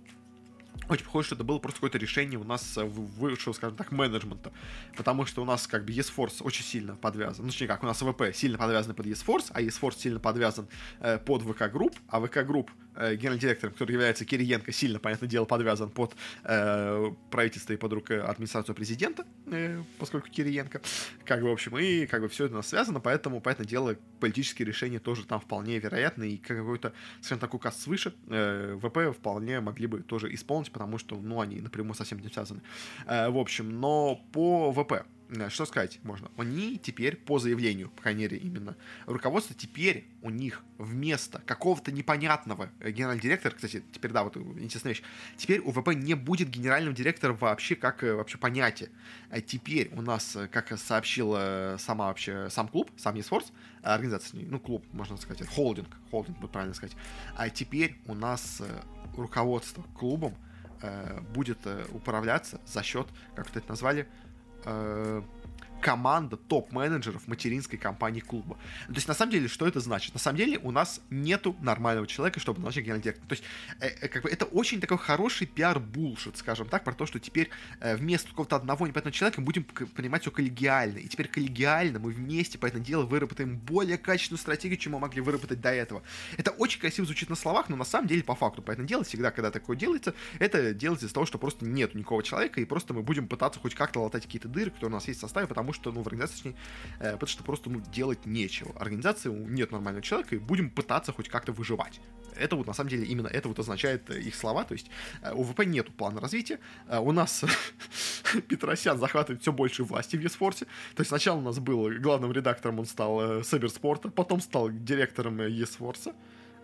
[SPEAKER 1] очень похоже, что это было просто какое-то решение у нас высшего, скажем так, менеджмента. Потому что у нас как бы ESForce очень сильно подвязан. Ну, точнее как, у нас ВП сильно подвязан под ESForce, а ESForce сильно подвязан э, под VK Group, а VK Group э, генеральный директор, который является Кириенко, сильно, понятное дело, подвязан под э, правительство и под руку администрацию президента, э, поскольку Кириенко. Как бы, в общем, и как бы все это у нас связано, поэтому, понятное дело, политические решения тоже там вполне вероятны, и какой-то, скажем так, указ свыше э, ВП вполне могли бы тоже исполнить, потому что, ну, они напрямую совсем не связаны. Э, в общем, но по ВП Э, что сказать можно? Они теперь, по заявлению, по крайней мере, именно руководство, теперь у них вместо какого-то непонятного э, генерального директора, кстати, теперь, да, вот интересная вещь, теперь у ВП не будет генерального директора вообще как вообще понятие. Теперь у нас, как сообщила сама вообще, сам клуб, сам eSports, организация, ну, клуб, можно сказать, холдинг, холдинг, будет правильно сказать, а теперь у нас руководство клубом будет управляться за счет, как это назвали, э, команда топ-менеджеров материнской компании клуба. То есть, на самом деле, что это значит? На самом деле, у нас нету нормального человека, чтобы назначить генеральный директор. То есть, э, э, как бы, это очень такой хороший пиар-булшит, скажем так, про то, что теперь э, вместо какого-то одного непонятного человека мы будем понимать все коллегиально. И теперь коллегиально мы вместе по этому делу выработаем более качественную стратегию, чем мы могли выработать до этого. Это очень красиво звучит на словах, но на самом деле, по факту, по этому делу, всегда, когда такое делается, это делается из-за того, что просто нет никакого человека, и просто мы будем пытаться хоть как-то латать какие-то дыры, которые у нас есть в составе, потому что, ну, в организации, э, потому что просто, ну, делать нечего. Организации нет нормального человека, и будем пытаться хоть как-то выживать. Это вот, на самом деле, именно это вот означает э, их слова, то есть э, у ВП нету плана развития, э, у нас <laughs> Петросян захватывает все больше власти в eSports, то есть сначала у нас был главным редактором, он стал Саберспорта, потом стал директором eSports,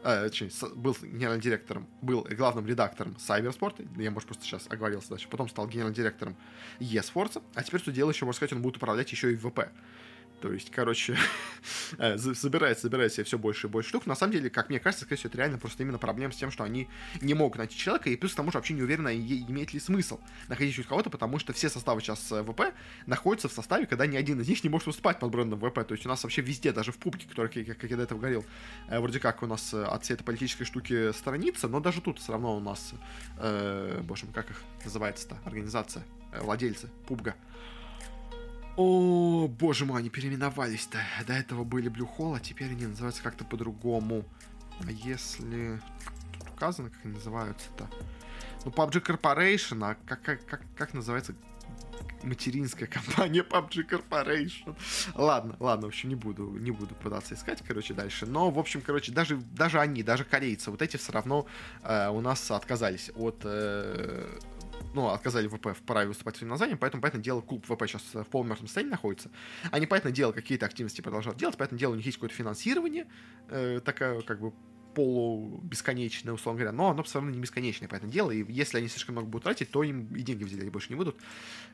[SPEAKER 1] э, был генеральным директором, был главным редактором Cybersport, я, может, просто сейчас оговорился дальше, потом стал генеральным директором eSports, а теперь что дело еще, можно сказать, он будет управлять еще и ВП. То есть, короче, <laughs> э, забирает, забирает себе все больше и больше штук. На самом деле, как мне кажется, скорее всего, это реально просто именно проблема с тем, что они не могут найти человека, и плюс к тому же вообще не уверены, имеет ли смысл находить чуть кого-то, потому что все составы сейчас э, ВП находятся в составе, когда ни один из них не может выступать под брендом ВП. То есть у нас вообще везде, даже в публике, который, как, я до этого говорил, э, вроде как у нас от всей этой политической штуки сторонится, но даже тут все равно у нас, э, боже мой, как их называется-то, организация, владельцы, пубга, о, боже мой, они переименовались-то. До этого были Blue Hole, а теперь они называются как-то по-другому. А если... Тут указано, как они называются-то? Ну, PUBG Corporation, а как, как, как, как называется материнская <laughs> компания PUBG Corporation. Ладно, ладно, в общем, не буду, не буду пытаться искать, короче, дальше. Но, в общем, короче, даже, даже они, даже корейцы, вот эти все равно э, у нас отказались от э, ну, отказали ВП в праве выступать своим названием, поэтому, понятное дело, клуб ВП сейчас в полумертвом состоянии находится. Они, понятное дело, какие-то активности продолжают делать, поэтому дело, у них есть какое-то финансирование, э, такая, как бы, полубесконечное, условно говоря, но оно все равно не бесконечное, поэтому дело, и если они слишком много будут тратить, то им и деньги взяли больше не будут.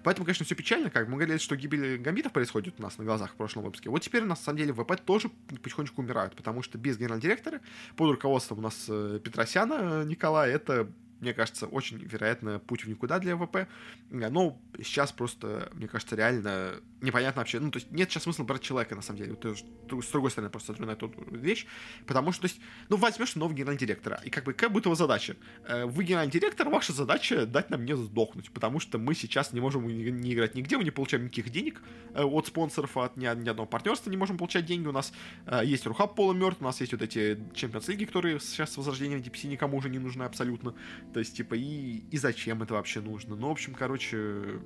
[SPEAKER 1] Поэтому, конечно, все печально, как мы говорили, что гибель гамбитов происходит у нас на глазах в прошлом выпуске. Вот теперь, на самом деле, ВП тоже потихонечку умирают, потому что без генерального директора, под руководством у нас э, Петросяна Николая, это мне кажется, очень вероятно путь в никуда для ВП. Но сейчас просто, мне кажется, реально непонятно вообще. Ну, то есть нет сейчас смысла брать человека, на самом деле. Вот, с другой стороны, просто смотрю на эту вещь. Потому что, то есть, ну, возьмешь нового генерального директора. И как бы, как будет его задача? Э, вы генеральный директор, ваша задача дать нам не сдохнуть. Потому что мы сейчас не можем не играть нигде, мы не получаем никаких денег э, от спонсоров, от ни, ни одного партнерства не можем получать деньги. У нас э, есть Рухаб полумертв, у нас есть вот эти Champions Лиги, которые сейчас с возрождением DPC никому уже не нужны абсолютно. То есть, типа, и, и зачем это вообще нужно? Ну, в общем, короче,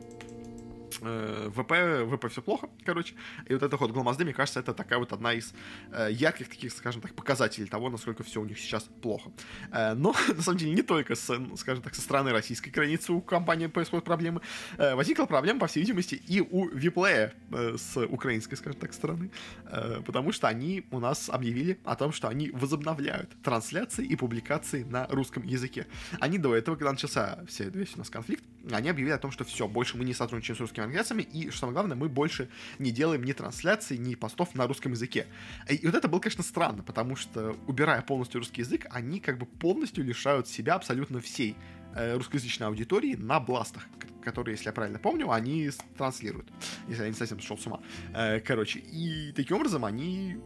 [SPEAKER 1] ВП, ВП все плохо, короче. И вот это ход Гламазды, мне кажется, это такая вот одна из э, ярких таких, скажем так, показателей того, насколько все у них сейчас плохо. Э, но, <laughs> на самом деле, не только, с, скажем так, со стороны российской границы у компании происходят проблемы. Э, возникла проблема, по всей видимости, и у Виплея э, с украинской, скажем так, стороны. Э, потому что они у нас объявили о том, что они возобновляют трансляции и публикации на русском языке. Они до этого, когда начался все, весь у нас конфликт, они объявили о том, что все, больше мы не сотрудничаем с русскими организациями, и, что самое главное, мы больше не делаем ни трансляций, ни постов на русском языке. И вот это было, конечно, странно, потому что, убирая полностью русский язык, они как бы полностью лишают себя абсолютно всей э, русскоязычной аудитории на бластах, которые, если я правильно помню, они транслируют, если я не совсем сошел с ума. Э, короче, и таким образом они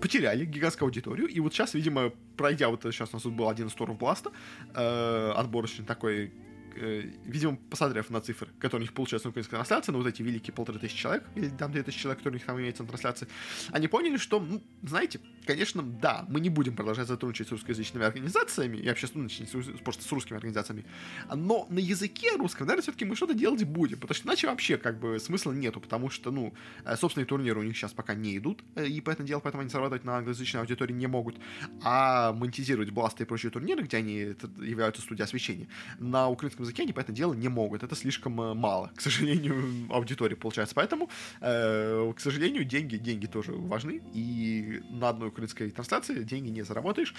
[SPEAKER 1] потеряли гигантскую аудиторию, и вот сейчас, видимо, пройдя вот сейчас у нас тут был один из туров Бласта, э, отборочный такой, видимо, посмотрев на цифры, которые у них получаются на украинской трансляции, на вот эти великие полторы тысячи человек, или там две тысячи человек, которые у них там имеются на трансляции, они поняли, что, ну, знаете, конечно, да, мы не будем продолжать сотрудничать с русскоязычными организациями, и вообще, ну, просто с русскими организациями, но на языке русском, наверное, все-таки мы что-то делать будем, потому что иначе вообще, как бы, смысла нету, потому что, ну, э, собственные турниры у них сейчас пока не идут, э, и поэтому дело, поэтому они зарабатывать на англоязычной аудитории не могут, а монетизировать бласты и прочие турниры, где они являются студией освещения, на украинском языке они, поэтому дело, не могут, это слишком э, мало, к сожалению, аудитории получается, поэтому, к сожалению, деньги, деньги тоже важны, и на одну украинской трансляции деньги не заработаешь,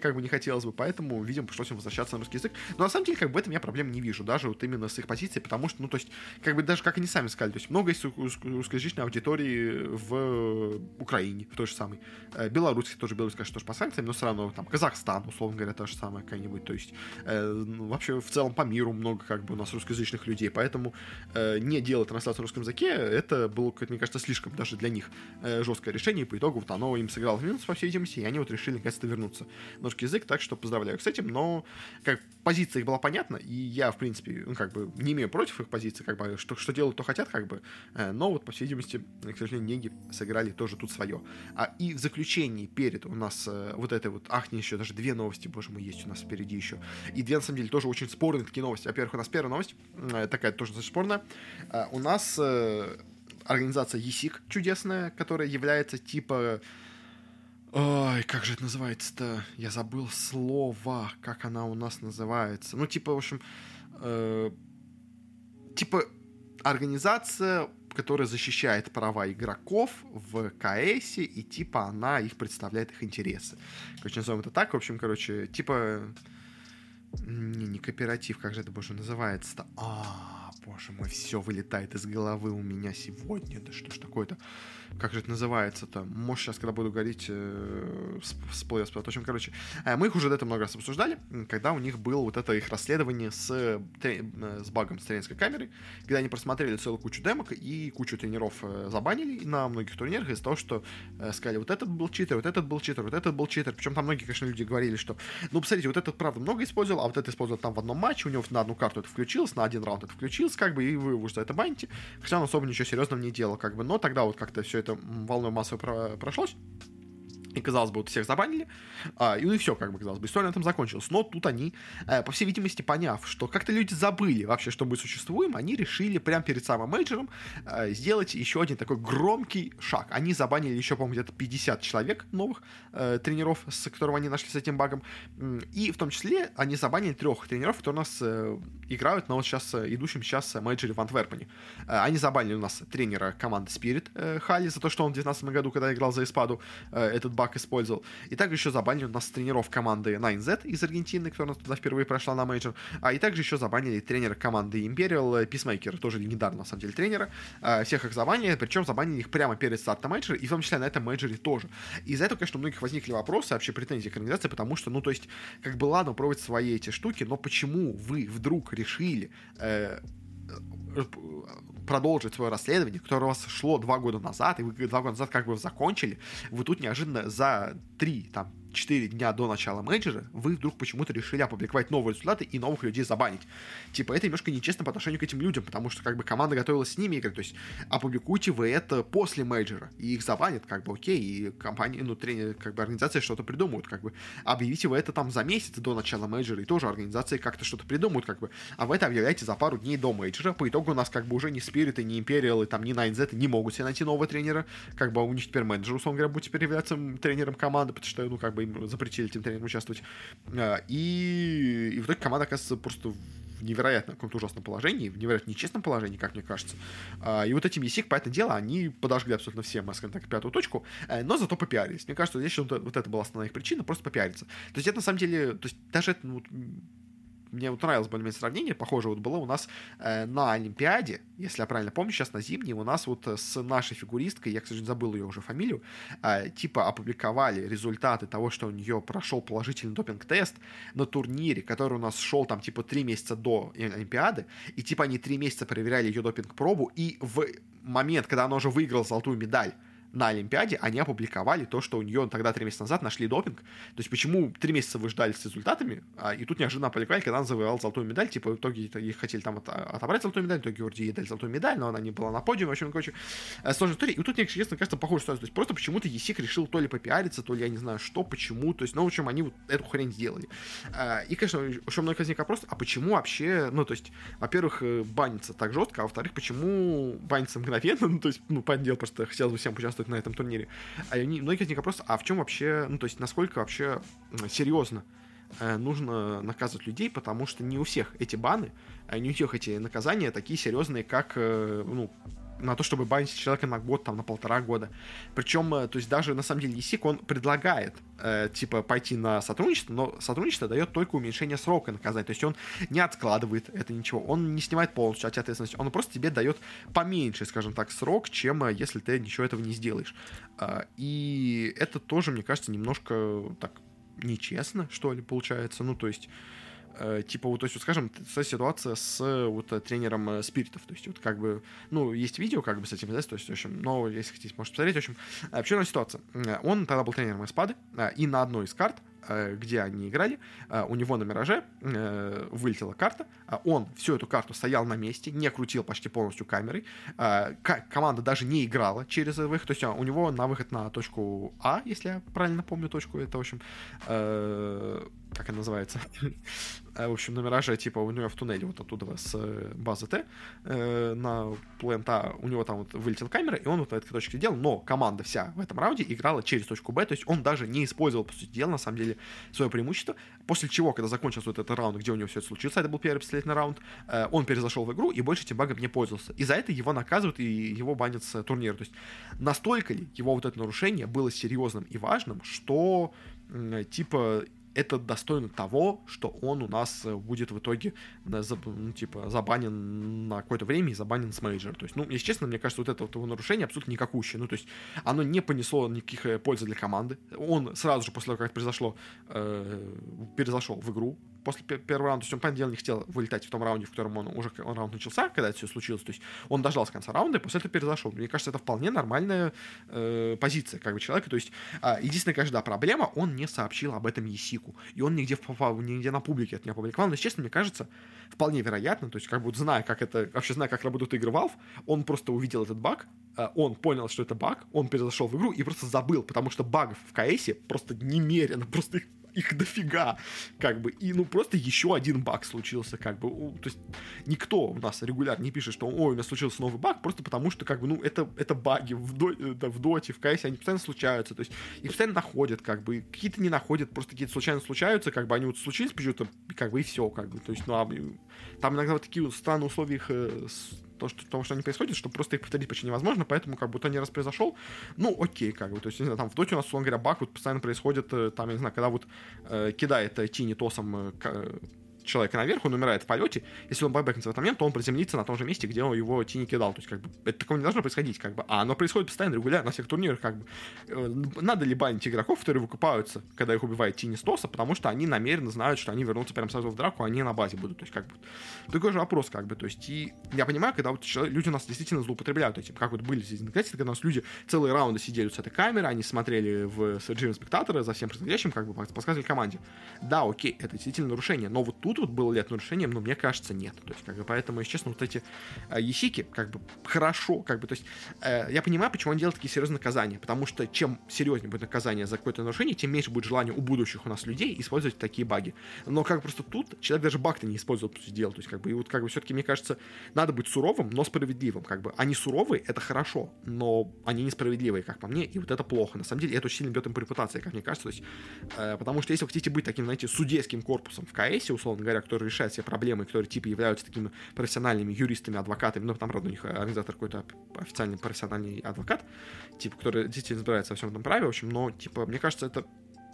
[SPEAKER 1] как бы не хотелось бы, поэтому, видимо, пришлось им возвращаться на русский язык. Но на самом деле, как бы в этом я проблем не вижу, даже вот именно с их позиции, потому что, ну, то есть, как бы даже как они сами сказали, то есть много есть русскоязычной аудитории в Украине, в той же самой. Э, Беларусь, тоже Беларусь, конечно, тоже по санкциям, но все равно там Казахстан, условно говоря, то же самое какая-нибудь, то есть э, ну, вообще в целом по миру много как бы у нас русскоязычных людей, поэтому э, не делать трансляцию на русском языке, это было, мне кажется, слишком даже для них жесткое решение, и по итогу вот оно им сыграло в минус, по всей видимости, и они вот решили наконец-то вернуться на русский язык, так что поздравляю с этим, но как позиция их была понятна, и я, в принципе, ну, как бы не имею против их позиции, как бы, что, что делают, то хотят, как бы, э, но вот, по всей видимости, к сожалению, деньги сыграли тоже тут свое. А, и в заключении перед у нас э, вот этой вот, ах, не еще, даже две новости, боже мой, есть у нас впереди еще, и две, на самом деле, тоже очень спорные такие новости. Во-первых, у нас первая новость, э, такая тоже спорная, у нас организация ЕСИК чудесная, которая является типа Ой, как же это называется-то? Я забыл слово, как она у нас называется. Ну, типа, в общем, э, типа организация которая защищает права игроков в КС, и типа она их представляет их интересы. Короче, назовем это так. В общем, короче, типа... Не, не кооператив, как же это, боже, называется-то? А, боже мой, все вылетает из головы у меня сегодня. Да что ж такое-то? как же это называется-то, может, сейчас, когда буду говорить, э, всплывет, В общем, короче, э, мы их уже до этого много раз обсуждали, когда у них было вот это их расследование с, э, с багом с тренерской камерой, когда они просмотрели целую кучу демок и кучу тренеров э, забанили на многих турнирах из-за того, что э, сказали, вот этот был читер, вот этот был читер, вот этот был читер. Причем там многие, конечно, люди говорили, что, ну, посмотрите, вот этот, правда, много использовал, а вот это использовал там в одном матче, у него на одну карту это включилось, на один раунд это включилось, как бы, и вы уже за это баните. Хотя он особо ничего серьезного не делал, как бы, но тогда вот как-то все это волной массово про прошлось. И, казалось бы, вот всех забанили, а, и ну и все, как бы, казалось бы, история на этом закончилась. Но тут они, э, по всей видимости, поняв, что как-то люди забыли вообще, что мы существуем, они решили прямо перед самым мейджором э, сделать еще один такой громкий шаг. Они забанили еще, по-моему, где-то 50 человек новых э, тренеров, с которого они нашли с этим багом. И в том числе они забанили трех тренеров, которые у нас э, играют на вот сейчас э, идущем сейчас мейджоре в Антверпене. Э, они забанили у нас тренера команды Spirit э, Халли за то, что он в 2019 году, когда играл за Espada, э, этот баг использовал. И также еще забанили у нас тренеров команды 9Z из Аргентины, которая туда впервые прошла на мейджор. А и также еще забанили тренера команды Imperial Peacemaker, тоже легендарный на самом деле тренера. А, всех их забанили, причем забанили их прямо перед стартом мейджора, и в том числе на этом мейджоре тоже. Из-за этого, конечно, у многих возникли вопросы, вообще претензии к организации, потому что, ну, то есть, как бы ладно, пробовать свои эти штуки, но почему вы вдруг решили э, продолжить свое расследование, которое у вас шло два года назад, и вы два года назад как бы закончили, вы тут неожиданно за три, там, 4 дня до начала мейджора вы вдруг почему-то решили опубликовать новые результаты и новых людей забанить. Типа, это немножко нечестно по отношению к этим людям, потому что, как бы, команда готовилась с ними играть, то есть, опубликуйте вы это после мейджора, и их забанят, как бы, окей, и компания, ну, тренер, как бы, организация что-то придумают, как бы, объявите вы это там за месяц до начала мейджора, и тоже организации как-то что-то придумают, как бы, а вы это объявляете за пару дней до мейджора, по итогу у нас, как бы, уже ни Spirit, ни Imperial, и там, ни 9Z не могут себе найти нового тренера, как бы, а у них теперь менеджер, условно говоря, будет теперь являться тренером команды, потому что, ну, как бы, им запретили этим тренерам участвовать. А, и, и в итоге команда оказывается просто в невероятно каком-то ужасном положении, в невероятно нечестном положении, как мне кажется. А, и вот ESIC, по это дело, они подожгли абсолютно все, скажем так, пятую точку, э, но зато попиарились. Мне кажется, здесь вот это была основная их причина, просто попиариться. То есть это на самом деле, то есть даже это, ну, мне вот нравилось более-менее сравнение, похоже вот было у нас э, на Олимпиаде, если я правильно помню, сейчас на зимней, у нас вот с нашей фигуристкой, я, к сожалению, забыл ее уже фамилию, э, типа опубликовали результаты того, что у нее прошел положительный допинг-тест на турнире, который у нас шел там типа три месяца до Олимпиады, и типа они три месяца проверяли ее допинг-пробу, и в момент, когда она уже выиграла золотую медаль, на Олимпиаде они опубликовали то, что у нее тогда три месяца назад нашли допинг. То есть почему три месяца вы ждали с результатами, а, и тут неожиданно опубликовали, когда она завоевала золотую медаль, типа в итоге их хотели там отобрать золотую медаль, в итоге вроде ей дали золотую медаль, но она не была на подиуме, в общем, короче, э, сложная история. И тут мне, честно, кажется, похожая ситуация. То есть просто почему-то Есик решил то ли попиариться, то ли я не знаю что, почему, то есть, ну, в общем, они вот эту хрень сделали. Э, и, конечно, еще много возник вопрос, а почему вообще, ну, то есть, во-первых, э, банится так жестко, а во-вторых, почему банится мгновенно, <laughs> ну, то есть, ну, понятное дело, просто хотелось бы всем поучаствовать на этом турнире. А они, многих возник вопрос, а в чем вообще, ну, то есть, насколько вообще серьезно э, нужно наказывать людей, потому что не у всех эти баны, а не у всех эти наказания такие серьезные, как, э, ну, на то, чтобы банить человека на год, там, на полтора года. Причем, э, то есть даже на самом деле ЕСИК, он предлагает, э, типа, пойти на сотрудничество, но сотрудничество дает только уменьшение срока наказания. То есть он не откладывает это ничего, он не снимает полностью от ответственности, он просто тебе дает поменьше, скажем так, срок, чем э, если ты ничего этого не сделаешь. Э, и это тоже, мне кажется, немножко так нечестно, что ли, получается. Ну, то есть типа, вот, то есть, вот, скажем, ситуация с вот тренером э, спиритов, то есть, вот, как бы, ну, есть видео, как бы, с этим, да, то есть, в общем, но, если хотите, можете посмотреть, в общем, в чем ситуация? Он тогда был тренером Эспады, и на одной из карт, э, где они играли, у него на Мираже вылетела карта, он всю эту карту стоял на месте, не крутил почти полностью камерой, команда даже не играла через выход, то есть у него на выход на точку А, если я правильно помню точку, это, в общем, как она называется, <laughs> э, в общем, на Мираже, типа, у него в туннеле вот оттуда с э, базы Т э, на плент А, у него там вот вылетела камера, и он вот на этой точке сидел, но команда вся в этом раунде играла через точку Б, то есть он даже не использовал, по сути дела, на самом деле, свое преимущество, после чего, когда закончился вот этот раунд, где у него все это случилось, это был первый пистолетный раунд, э, он перезашел в игру и больше этим багом не пользовался. И за это его наказывают и его банят с турнира. То есть настолько ли его вот это нарушение было серьезным и важным, что типа это достойно того, что он у нас э, будет в итоге, ну, типа, забанен на какое-то время и забанен с мейджор. То есть, ну, если честно, мне кажется, вот это вот его нарушение абсолютно никакущее. Ну, то есть, оно не понесло никаких э, пользы для команды. Он сразу же после того, как это произошло, э, перезашел в игру, после первого раунда, то есть он, понятное дело, не хотел вылетать в том раунде, в котором он уже он раунд начался, когда это все случилось, то есть он дождался конца раунда и после этого перезашел. Мне кажется, это вполне нормальная э, позиция как бы человека, то есть э, единственная, конечно, да, проблема, он не сообщил об этом Есику, и он нигде, в, нигде на публике это не опубликовал, но, честно, мне кажется, вполне вероятно, то есть как бы зная, как это, вообще зная, как работают игры Valve, он просто увидел этот баг, э, он понял, что это баг, он перезашел в игру и просто забыл, потому что багов в КСе просто немерено, просто их их дофига, как бы, и, ну, просто еще один баг случился, как бы, то есть никто у нас регулярно не пишет, что, ой, у нас случился новый баг, просто потому что, как бы, ну, это, это баги в, до, в доте, в кайсе, они постоянно случаются, то есть их постоянно находят, как бы, какие-то не находят, просто какие-то случайно случаются, как бы, они вот случились почему-то, как бы, и все, как бы, то есть, ну, а, там иногда вот такие вот странные условия их э, то, что, того, что они происходят, что просто их повторить почти невозможно, поэтому как будто не раз произошел, ну, окей, как бы, то есть, не знаю, там в доте у нас, условно говоря, баг вот постоянно происходит, э, там, я не знаю, когда вот э, кидает э, Тини тосом э, человека наверх, он умирает в полете, если он бэкбэкнется в этот момент, то он приземлится на том же месте, где он его Тини кидал. То есть, как бы, это такого не должно происходить, как бы. А оно происходит постоянно, регулярно, на всех турнирах, как бы. Э, надо ли банить игроков, которые выкупаются, когда их убивает Тини Стоса, потому что они намеренно знают, что они вернутся прямо сразу в драку, а они на базе будут. То есть, как бы, такой же вопрос, как бы. То есть, и я понимаю, когда вот человек, люди у нас действительно злоупотребляют этим, как вот были здесь когда у нас люди целые раунды сидели с этой камеры, они смотрели в с режиме спектатора за всем происходящим, как бы подсказывали команде. Да, окей, это действительно нарушение, но вот тут вот было ли это нарушение решением, но мне кажется, нет. То есть, как бы, поэтому, если честно, вот эти э, есики, как бы, хорошо, как бы, то есть, э, я понимаю, почему он делает такие серьезные наказания, потому что чем серьезнее будет наказание за какое-то нарушение, тем меньше будет желания у будущих у нас людей использовать такие баги. Но как бы просто тут человек даже баг-то не использует, по сути дела, то есть, как бы, и вот, как бы, все-таки, мне кажется, надо быть суровым, но справедливым, как бы. Они суровые, это хорошо, но они несправедливые, как по мне, и вот это плохо. На самом деле, это очень сильно бьет им по репутации, как мне кажется, то есть, э, потому что если вы хотите быть таким, знаете, судейским корпусом в КС, условно говоря, который решает все проблемы, которые типа являются такими профессиональными юристами, адвокатами, ну, там, правда, у них организатор какой-то официальный профессиональный адвокат, типа, который действительно разбирается во всем этом праве, в общем, но, типа, мне кажется, это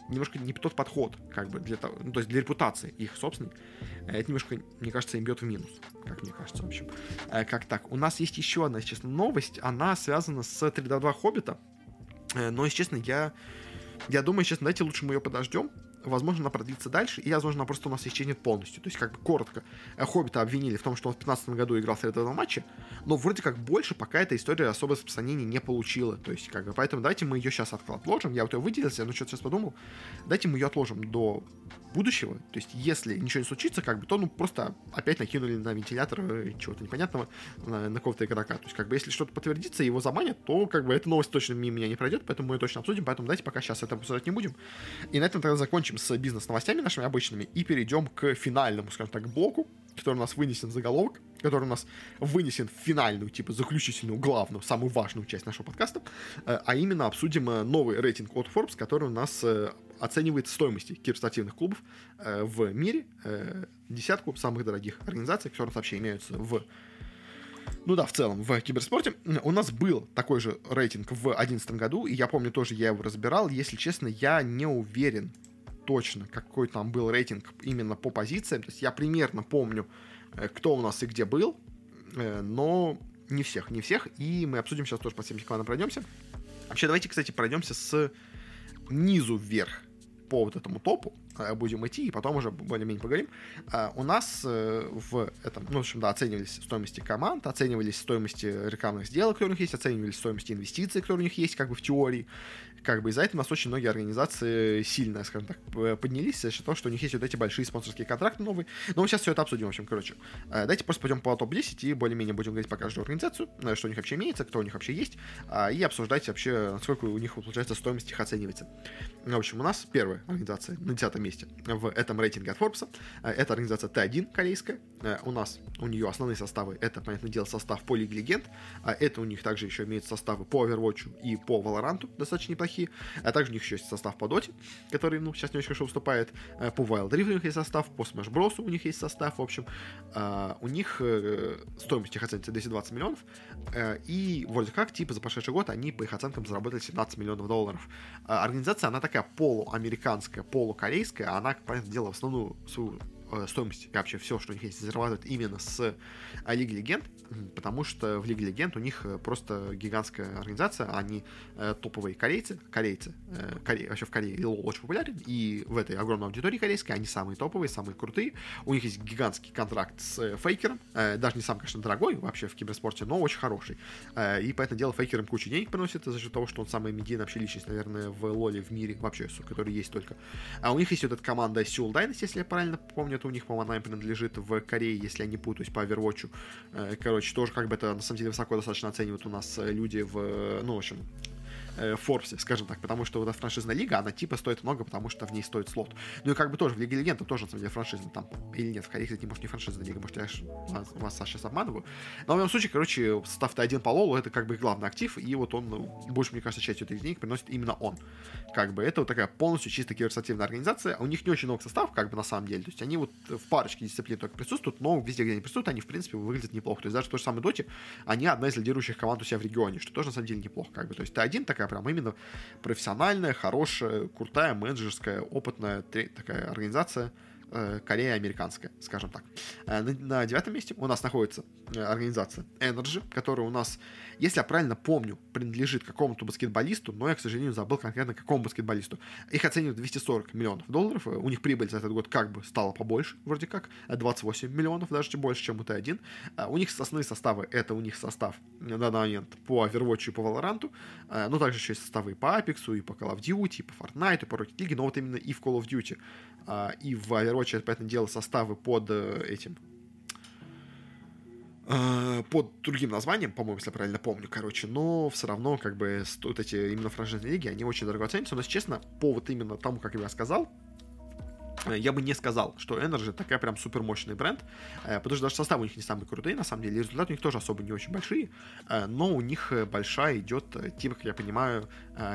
[SPEAKER 1] немножко не тот подход, как бы, для того, ну, то есть для репутации их собственной. Это немножко, мне кажется, им бьет в минус, как мне кажется, в общем. Э, как так? У нас есть еще одна, честно, новость, она связана с 3D2 Хоббита, э, но, если честно, я, я думаю, честно, давайте лучше мы ее подождем, возможно, она продлится дальше, и, возможно, она просто у нас исчезнет полностью. То есть, как бы коротко, э, Хоббита обвинили в том, что он в 2015 году играл в этого матча, но вроде как больше пока эта история особо распространения не получила. То есть, как бы, поэтому давайте мы ее сейчас отложим. Я вот ее выделился, ну что-то сейчас подумал. Дайте мы ее отложим до будущего. То есть, если ничего не случится, как бы, то ну просто опять накинули на вентилятор э, чего-то непонятного на, на какого-то игрока. То есть, как бы, если что-то подтвердится, его заманят, то как бы эта новость точно мимо меня не пройдет, поэтому мы ее точно обсудим. Поэтому давайте пока сейчас это обсуждать не будем. И на этом тогда закончим с бизнес-новостями нашими обычными и перейдем к финальному, скажем так, блоку, который у нас вынесен заголовок, который у нас вынесен в финальную, типа, заключительную, главную, самую важную часть нашего подкаста, э, а именно обсудим э, новый рейтинг от Forbes, который у нас оценивает стоимости киберспортивных клубов э, в мире, э, десятку самых дорогих организаций, которые вообще имеются в ну да, в целом, в киберспорте. У нас был такой же рейтинг в 2011 году, и я помню тоже, я его разбирал. Если честно, я не уверен точно, какой там был рейтинг именно по позициям. То есть я примерно помню, э, кто у нас и где был, э, но не всех, не всех. И мы обсудим сейчас тоже по всем командам пройдемся. Вообще, давайте, кстати, пройдемся с низу вверх по вот этому топу э, будем идти, и потом уже более-менее поговорим. У нас в этом, ну, в общем, да, оценивались стоимости команд, оценивались стоимости рекламных сделок, которые у них есть, оценивались стоимости инвестиций, которые у них есть, как бы в теории, как бы из-за этого у нас очень многие организации сильно, скажем так, поднялись за счет того, что у них есть вот эти большие спонсорские контракты новые. Но мы сейчас все это обсудим, в общем, короче. Давайте просто пойдем по топ-10 и более-менее будем говорить по каждой организацию, что у них вообще имеется, кто у них вообще есть, и обсуждать вообще, насколько у них, получается, стоимость их оценивается. В общем, у нас первая организация на 10 месте в этом рейтинге от Forbes. Это организация Т1 корейская. У нас, у нее основные составы, это, понятное дело, состав по Лиге Легенд. Это у них также еще имеют составы по Overwatch и по Valorant, достаточно неплохие. А также у них еще есть состав по Dota, который, ну, сейчас не очень хорошо выступает. По Wild Rift у них есть состав, по Smash Bros у них есть состав, в общем. У них э, стоимость их оценивается 220 миллионов. Э, и вроде как, типа, за прошедший год они, по их оценкам, заработали 17 миллионов долларов. Организация, она такая полуамериканская, полукорейская, она, понятное дело, в основную свою Э, стоимость вообще все, что у них есть, зарабатывают именно с а, Лиги Легенд, потому что в Лиге Легенд у них э, просто гигантская организация, они э, топовые корейцы, корейцы, э, Коре, вообще в Корее LoL очень популярен, и в этой огромной аудитории корейской они самые топовые, самые крутые, у них есть гигантский контракт с э, Фейкером, э, даже не сам, конечно, дорогой вообще в киберспорте, но очень хороший, э, и поэтому дело Фейкер кучу денег приносит за счет того, что он самый медийный вообще личность, наверное, в лоле в мире вообще, который есть только. А у них есть вот эта команда Seoul Dynasty, если я правильно помню, это у них, по-моему, она принадлежит в Корее, если я не путаюсь, по Overwatch. Э, короче, тоже как бы это на самом деле высоко достаточно оценивают у нас э, люди в, ну, в общем, э, Форбсе, скажем так, потому что вот эта франшизная лига, она типа стоит много, потому что в ней стоит слот. Ну и как бы тоже в Лиге Легенд тоже, на самом деле, франшиза там, или нет, Корее, кстати, может, не франшизная лига, может, я вас, вас сейчас обманываю. Но в любом случае, короче, состав Т1 по Лолу, это как бы главный актив, и вот он, ну, больше, мне кажется, часть этих денег приносит именно он. Как бы это вот такая полностью чисто киберспортивная организация, у них не очень много составов, как бы на самом деле, то есть они вот в парочке дисциплин только присутствуют, но везде, где они присутствуют, они, в принципе, выглядят неплохо. То есть даже в той же самой Доте, они одна из лидирующих команд у себя в регионе, что тоже, на самом деле, неплохо, как бы. То есть Т1 такая прям именно профессиональная, хорошая, крутая, менеджерская, опытная такая организация, э, Корея американская, скажем так. Э, на, на девятом месте у нас находится э, организация Energy, которая у нас, если я правильно помню, принадлежит какому-то баскетболисту, но я, к сожалению, забыл конкретно какому баскетболисту. Их оценивают 240 миллионов долларов. У них прибыль за этот год как бы стала побольше, вроде как, 28 миллионов, даже больше, чем у Т1. У них основные составы, это у них состав на данный момент по Overwatch и по Valorant, но также еще есть составы и по Apex, и по Call of Duty, и по Fortnite, и по Rocket League, но вот именно и в Call of Duty и в Overwatch, понятное дело, составы под э, этим э, под другим названием, по-моему, если я правильно помню, короче, но все равно, как бы, вот эти именно франшизные лиги, они очень дорого ценятся, но, если честно, по вот именно тому, как я сказал, э, я бы не сказал, что Energy такая прям супер мощный бренд, потому что даже составы у них не самые крутые, на самом деле, результаты у них тоже особо не очень большие, но у них большая идет, типа, как я понимаю,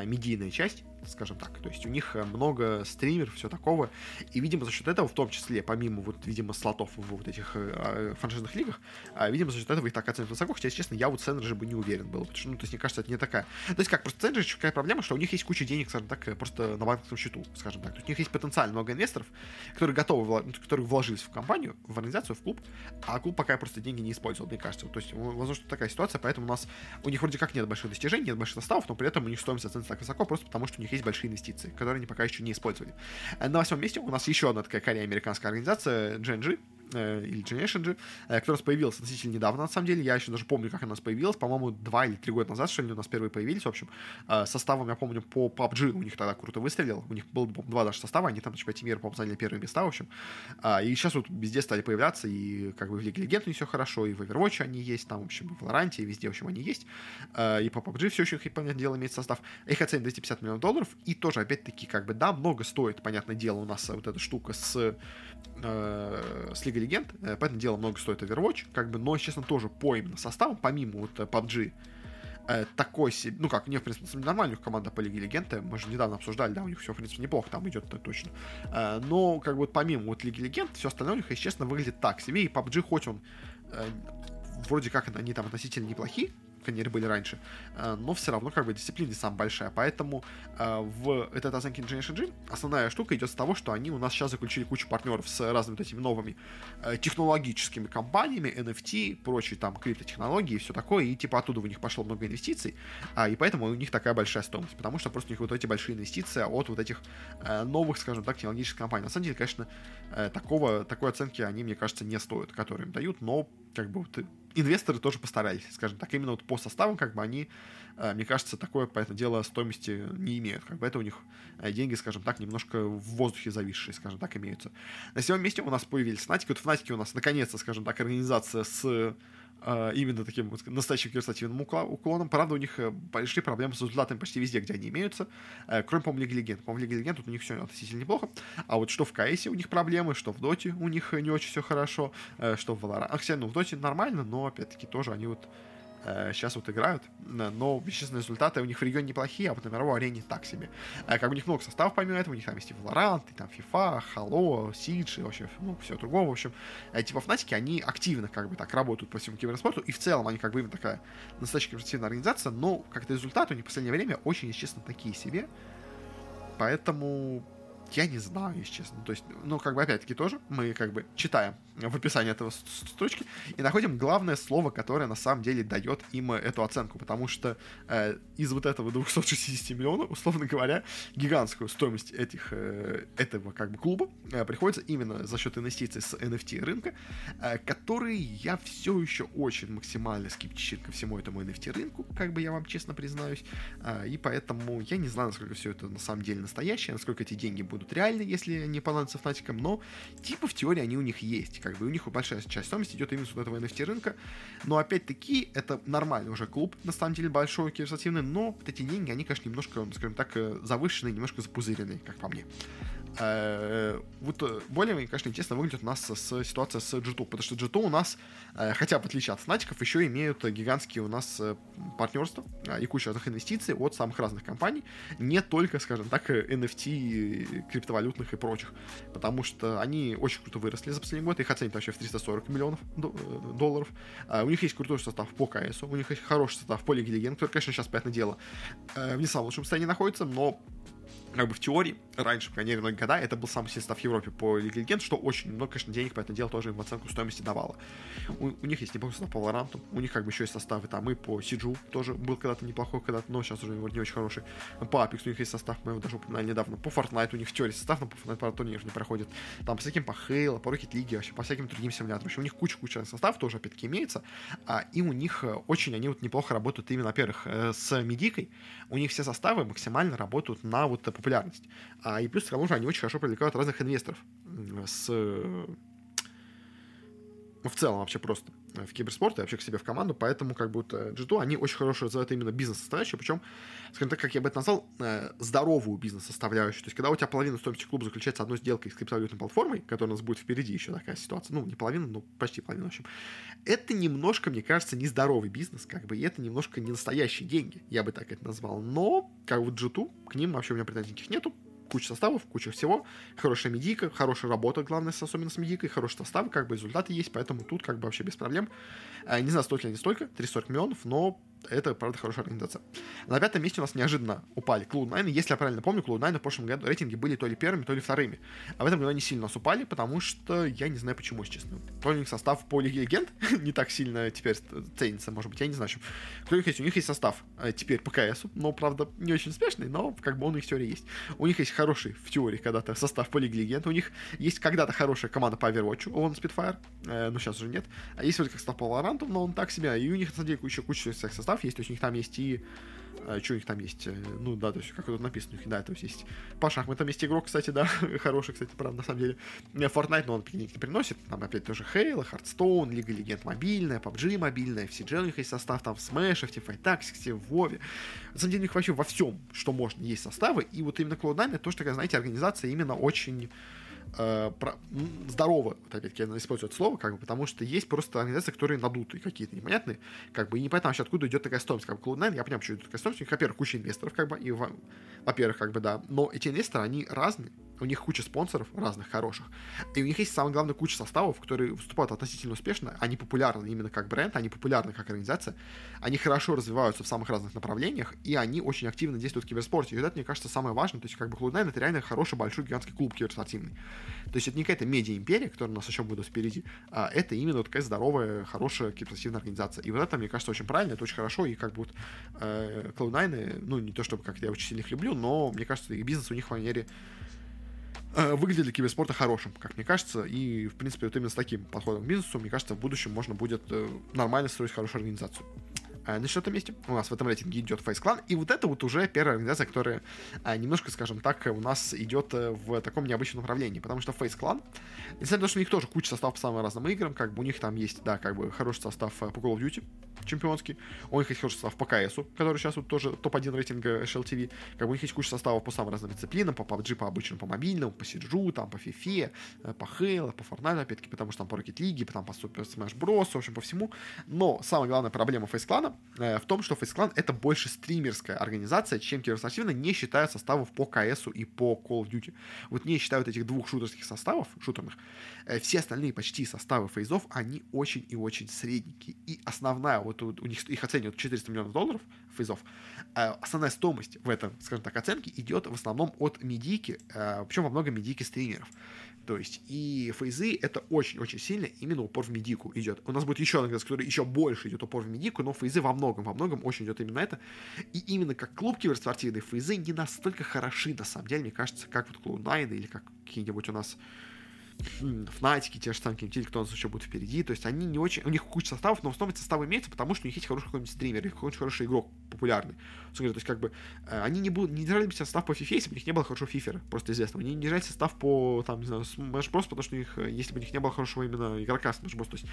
[SPEAKER 1] медийная часть, скажем так. То есть у них э, много стримеров, все такого. И, видимо, за счет этого, в том числе, помимо, вот, видимо, слотов в вот этих э, а, франшизных лигах, э, видимо, за счет этого их так оценивают высоко. Хотя, честно, я вот Сенджи бы не уверен был. Потому что, ну, то есть, мне кажется, это не такая. То есть, как, просто Сенджи какая проблема, что у них есть куча денег, скажем так, э, просто на банковском счету, скажем так. То есть, у них есть потенциально много инвесторов, которые готовы, ну, которые вложились в компанию, в организацию, в клуб, а клуб пока просто деньги не использовал, мне кажется. То есть, возможно, такая ситуация, поэтому у нас, у них вроде как нет больших достижений, нет больших составов, но при этом у них стоимость оценивается так высоко, просто потому что у них есть большие инвестиции которые они пока еще не использовали. Э, на восьмом месте у нас еще одна такая корея-американская организация, GNG, э, или Generation G, э, которая у нас появилась относительно недавно, на самом деле. Я еще даже помню, как она у нас появилась. По-моему, два или три года назад, что ли, у нас первые появились. В общем, э, составом, я помню, по PUBG у них тогда круто выстрелил. У них было два даже состава, они там в чемпионате мира, по-моему, заняли первые места, в общем. Э, и сейчас вот везде стали появляться, и как бы в Лиге Легенд у них все хорошо, и в Overwatch они есть, там, в общем, в Valorant, и везде, в общем, они есть. Э, и по PUBG все еще, понятное дело, имеет состав. Их оценят 250 миллионов долларов, и тоже, опять-таки, как бы, да, много стоит, понятное дело, у нас вот эта штука с э, с Лигой Легенд, э, поэтому дело много стоит Overwatch, как бы, но, честно, тоже по именно составу, помимо вот э, PUBG, э, такой себе, ну как, не, в принципе, нормальная команда по Лиге Легенд, мы же недавно обсуждали, да, у них все, в принципе, неплохо там идет -то, точно, э, но, как бы, вот помимо вот Лиги Легенд, все остальное у них, если честно, выглядит так себе, и PUBG, хоть он э, вроде как они там относительно неплохие, коннери были раньше, э, но все равно как бы дисциплина не самая большая, поэтому э, в этой оценке Generation G основная штука идет с того, что они у нас сейчас заключили кучу партнеров с разными вот этими новыми э, технологическими компаниями, NFT, прочие там криптотехнологии и все такое, и типа оттуда у них пошло много инвестиций, а, и поэтому у них такая большая стоимость, потому что просто у них вот эти большие инвестиции от вот этих новых, скажем так, технологических компаний. На самом деле, конечно, такого, такой оценки они, мне кажется, не стоят, которые им дают, но как бы вот инвесторы тоже постарались, скажем так, именно вот по составу, как бы они, э, мне кажется, такое, поэтому дело, стоимости не имеют, как бы это у них э, деньги, скажем так, немножко в воздухе зависшие, скажем так, имеются. На седьмом месте у нас появились Фнатики, вот Фнатики у нас, наконец-то, скажем так, организация с именно таким настоящим квертативным уклоном. Правда, у них большие проблемы с результатами почти везде, где они имеются, кроме, по-моему, Лиги Легенд. По-моему, Лиги Легенд тут у них все относительно неплохо, а вот что в КСе у них проблемы, что в Доте у них не очень все хорошо, что в Valorant. А, хотя, ну, в Доте нормально, но, опять-таки, тоже они вот э, сейчас вот играют, но вещественные результаты у них в регионе неплохие, а вот на мировой арене так себе. Э, как у них много составов помимо этого, у них там есть и Valorant, и там FIFA, Halo, Siege, и вообще, ну, все другого, в общем. Э, типа Фнатики, они активно как бы так работают по всему киберспорту, и в целом они как бы именно такая настоящая киберспортивная организация, но как-то результаты у них в последнее время очень, честно, такие себе. Поэтому я не знаю, если честно. То есть, ну, как бы, опять-таки, тоже мы, как бы, читаем в описании этого строчки и находим главное слово, которое на самом деле дает им эту оценку, потому что э, из вот этого 260 миллионов, условно говоря, гигантскую стоимость этих, э, этого, как бы, клуба э, приходится именно за счет инвестиций с NFT рынка, э, который я все еще очень максимально скептичен ко всему этому NFT рынку, как бы я вам честно признаюсь, э, и поэтому я не знаю, насколько все это на самом деле настоящее, насколько эти деньги будут будут реальны, если не понадобятся Фнатикам, но типа в теории они у них есть, как бы у них большая часть стоимости идет именно с этого NFT рынка, но опять-таки это нормальный уже клуб, на самом деле большой, киберспортивный, но вот эти деньги, они, конечно, немножко, скажем так, э, завышенные, немножко запузыренные, как по мне. Э, вот э, более, конечно, интересно выглядит у нас с, ситуация с G2, потому что G2 у нас, э, хотя в отличие от Фнатиков, еще имеют гигантские у нас партнерства и кучу разных инвестиций от самых разных компаний, не только, скажем так, NFT, криптовалютных и прочих, потому что они очень круто выросли за последний год, их оценят вообще в 340 миллионов долларов. У них есть крутой состав по КСу, у них есть хороший состав по Лиге который, конечно, сейчас, понятное дело, в не самом лучшем состоянии находится, но как бы в теории, раньше, по крайней мере, многие года, это был самый сильный состав в Европе по Лиге Легенд, что очень много, конечно, денег по этому делу тоже им в оценку стоимости давало. У, у них есть неплохой состав по Valorant, у них как бы еще есть составы там и по Сиджу тоже был когда-то неплохой, когда-то, но сейчас уже не очень хороший. По Apex у них есть состав, мы его даже упоминали недавно. По Fortnite у них в теории состав, но по Fortnite, правда, турнир не проходит. Там по всяким по Halo, по Rocket League, вообще по всяким другим симуляторам. Вообще у них куча-куча составов тоже, опять-таки, имеется. А, и у них э, очень, они вот неплохо работают именно, во-первых, э, с медикой. У них все составы максимально работают на вот популярность. А, и плюс к тому же они очень хорошо привлекают разных инвесторов с ну, в целом вообще просто в киберспорт и вообще к себе в команду, поэтому как будто G2, они очень хорошо развивают именно бизнес-составляющую, причем, скажем так, как я бы это назвал, э, здоровую бизнес-составляющую. То есть, когда у тебя половина стоимости клуба заключается одной сделкой с криптовалютной платформой, которая у нас будет впереди еще такая ситуация, ну, не половина, но почти половина, в общем, это немножко, мне кажется, нездоровый бизнес, как бы, и это немножко не настоящие деньги, я бы так это назвал. Но, как вот G2, к ним вообще у меня претензий никаких нету, куча составов, куча всего, хорошая медийка, хорошая работа, главное, особенно с медийкой, хороший состав, как бы результаты есть, поэтому тут как бы вообще без проблем. Э, не знаю, стоит ли они столько, 340 миллионов, но это, правда, хорошая организация. На пятом месте у нас неожиданно упали Cloud9. Если я правильно помню, Cloud9 в прошлом году рейтинги были то ли первыми, то ли вторыми. А в этом году они сильно нас упали, потому что я не знаю почему, если честно. То ли состав по Лиге Легенд <laughs> не так сильно теперь ценится, может быть, я не знаю. Кто у них есть? У них есть состав э, теперь по КСу, но, правда, не очень успешный, но как бы он у них теории есть. У них есть хороший, в теории, когда-то состав по Лиге Легенд. У них есть когда-то хорошая команда по Overwatch, он Spitfire, э, но сейчас уже нет. А есть вроде как состав по Valorant, но он так себе. И у них, на самом деле, еще куча всех составов есть, то есть у них там есть и а, что у них там есть? Э, ну, да, то есть, как тут написано, у них, да, то есть есть по шахматам есть игрок, кстати, да, <laughs> хороший, кстати, правда, на самом деле. Fortnite, но он не приносит, там опять тоже Halo, Hearthstone, Лига Легенд мобильная, PUBG мобильная, в CG у них есть состав, там в Smash, в Teamfight Tactics, в WoW. На самом деле у них вообще во всем, что можно, есть составы, и вот именно Cloud9 это тоже такая, знаете, организация именно очень э, здорово, вот опять-таки я использую это слово, как бы, потому что есть просто организации, которые надутые какие-то непонятные, как бы, и непонятно вообще, откуда идет такая стоимость, как бы Cloud9, я понимаю, почему идет такая стоимость, у них, во-первых, куча инвесторов, как бы, и, во-первых, как бы, да, но эти инвесторы, они разные, у них куча спонсоров разных хороших, и у них есть, самое главное, куча составов, которые выступают относительно успешно, они популярны именно как бренд, они популярны как организация, они хорошо развиваются в самых разных направлениях, и они очень активно действуют в киберспорте, и это, мне кажется, самое важное, то есть, как бы, Cloud9 это реально хороший, большой, гигантский клуб киберспортивный. То есть это не какая-то медиа-империя, которая у нас еще будет впереди, а это именно вот такая здоровая, хорошая киберспортивная организация. И вот это, мне кажется, очень правильно, это очень хорошо, и как вот э, Cloud9, ну, не то чтобы как я очень сильно их люблю, но мне кажется, их бизнес у них в манере э, выглядит для киберспорта хорошим, как мне кажется, и, в принципе, вот именно с таким подходом к бизнесу, мне кажется, в будущем можно будет э, нормально строить хорошую организацию. А на четвертом месте у нас в этом рейтинге идет Face Clan, и вот это вот уже первая организация, которая а, немножко, скажем так, у нас идет э, в таком необычном направлении, потому что Face Clan, несмотря на то, что у них тоже куча составов по самым разным играм, как бы у них там есть, да, как бы хороший состав по Call of Duty, чемпионский, у них есть хороший состав по КС, который сейчас вот тоже топ-1 рейтинга SLTV, как бы у них есть куча составов по самым разным дисциплинам, по PUBG, по обычному, по мобильному, по Сиджу, там, по FIFA, э, по Halo, по Fortnite, опять-таки, потому что там по Rocket League, там по Super Smash Bros, в общем, по всему, но самая главная проблема Face Clan э, в том, что Face Clan это больше стримерская организация, чем киберспортивная, не считая составов по КС и по Call of Duty. Вот не считают этих двух шутерских составов, шутерных, э, все остальные почти составы фейзов, они очень и очень средненькие. И основная, вот у, у них их оценивают 400 миллионов долларов фейзов, э, основная стоимость в этом, скажем так, оценке идет в основном от медики, э, причем во много медики стримеров. То есть и фейзы это очень-очень сильно именно упор в медику идет. У нас будет еще один который еще больше идет упор в медику, но фейзы во многом, во многом очень идет именно это. И именно как клуб киберспортивный фейзы не настолько хороши, на самом деле, мне кажется, как вот Cloud9 или как какие-нибудь у нас Фнатики, те же самые какие-нибудь, кто у нас еще будет впереди. То есть они не очень... У них куча составов, но в основном эти составы имеются, потому что у них есть хороший какой-нибудь стример, какой-нибудь хороший игрок популярный. То есть как бы э, они не, будут, не держали бы состав по FIFA, если бы у них не было хорошего фифера, просто известного. Они не держали состав по, там, не знаю, Smash Bros, потому что у них, э, если бы у них не было хорошего именно игрока Smash Bros, то есть...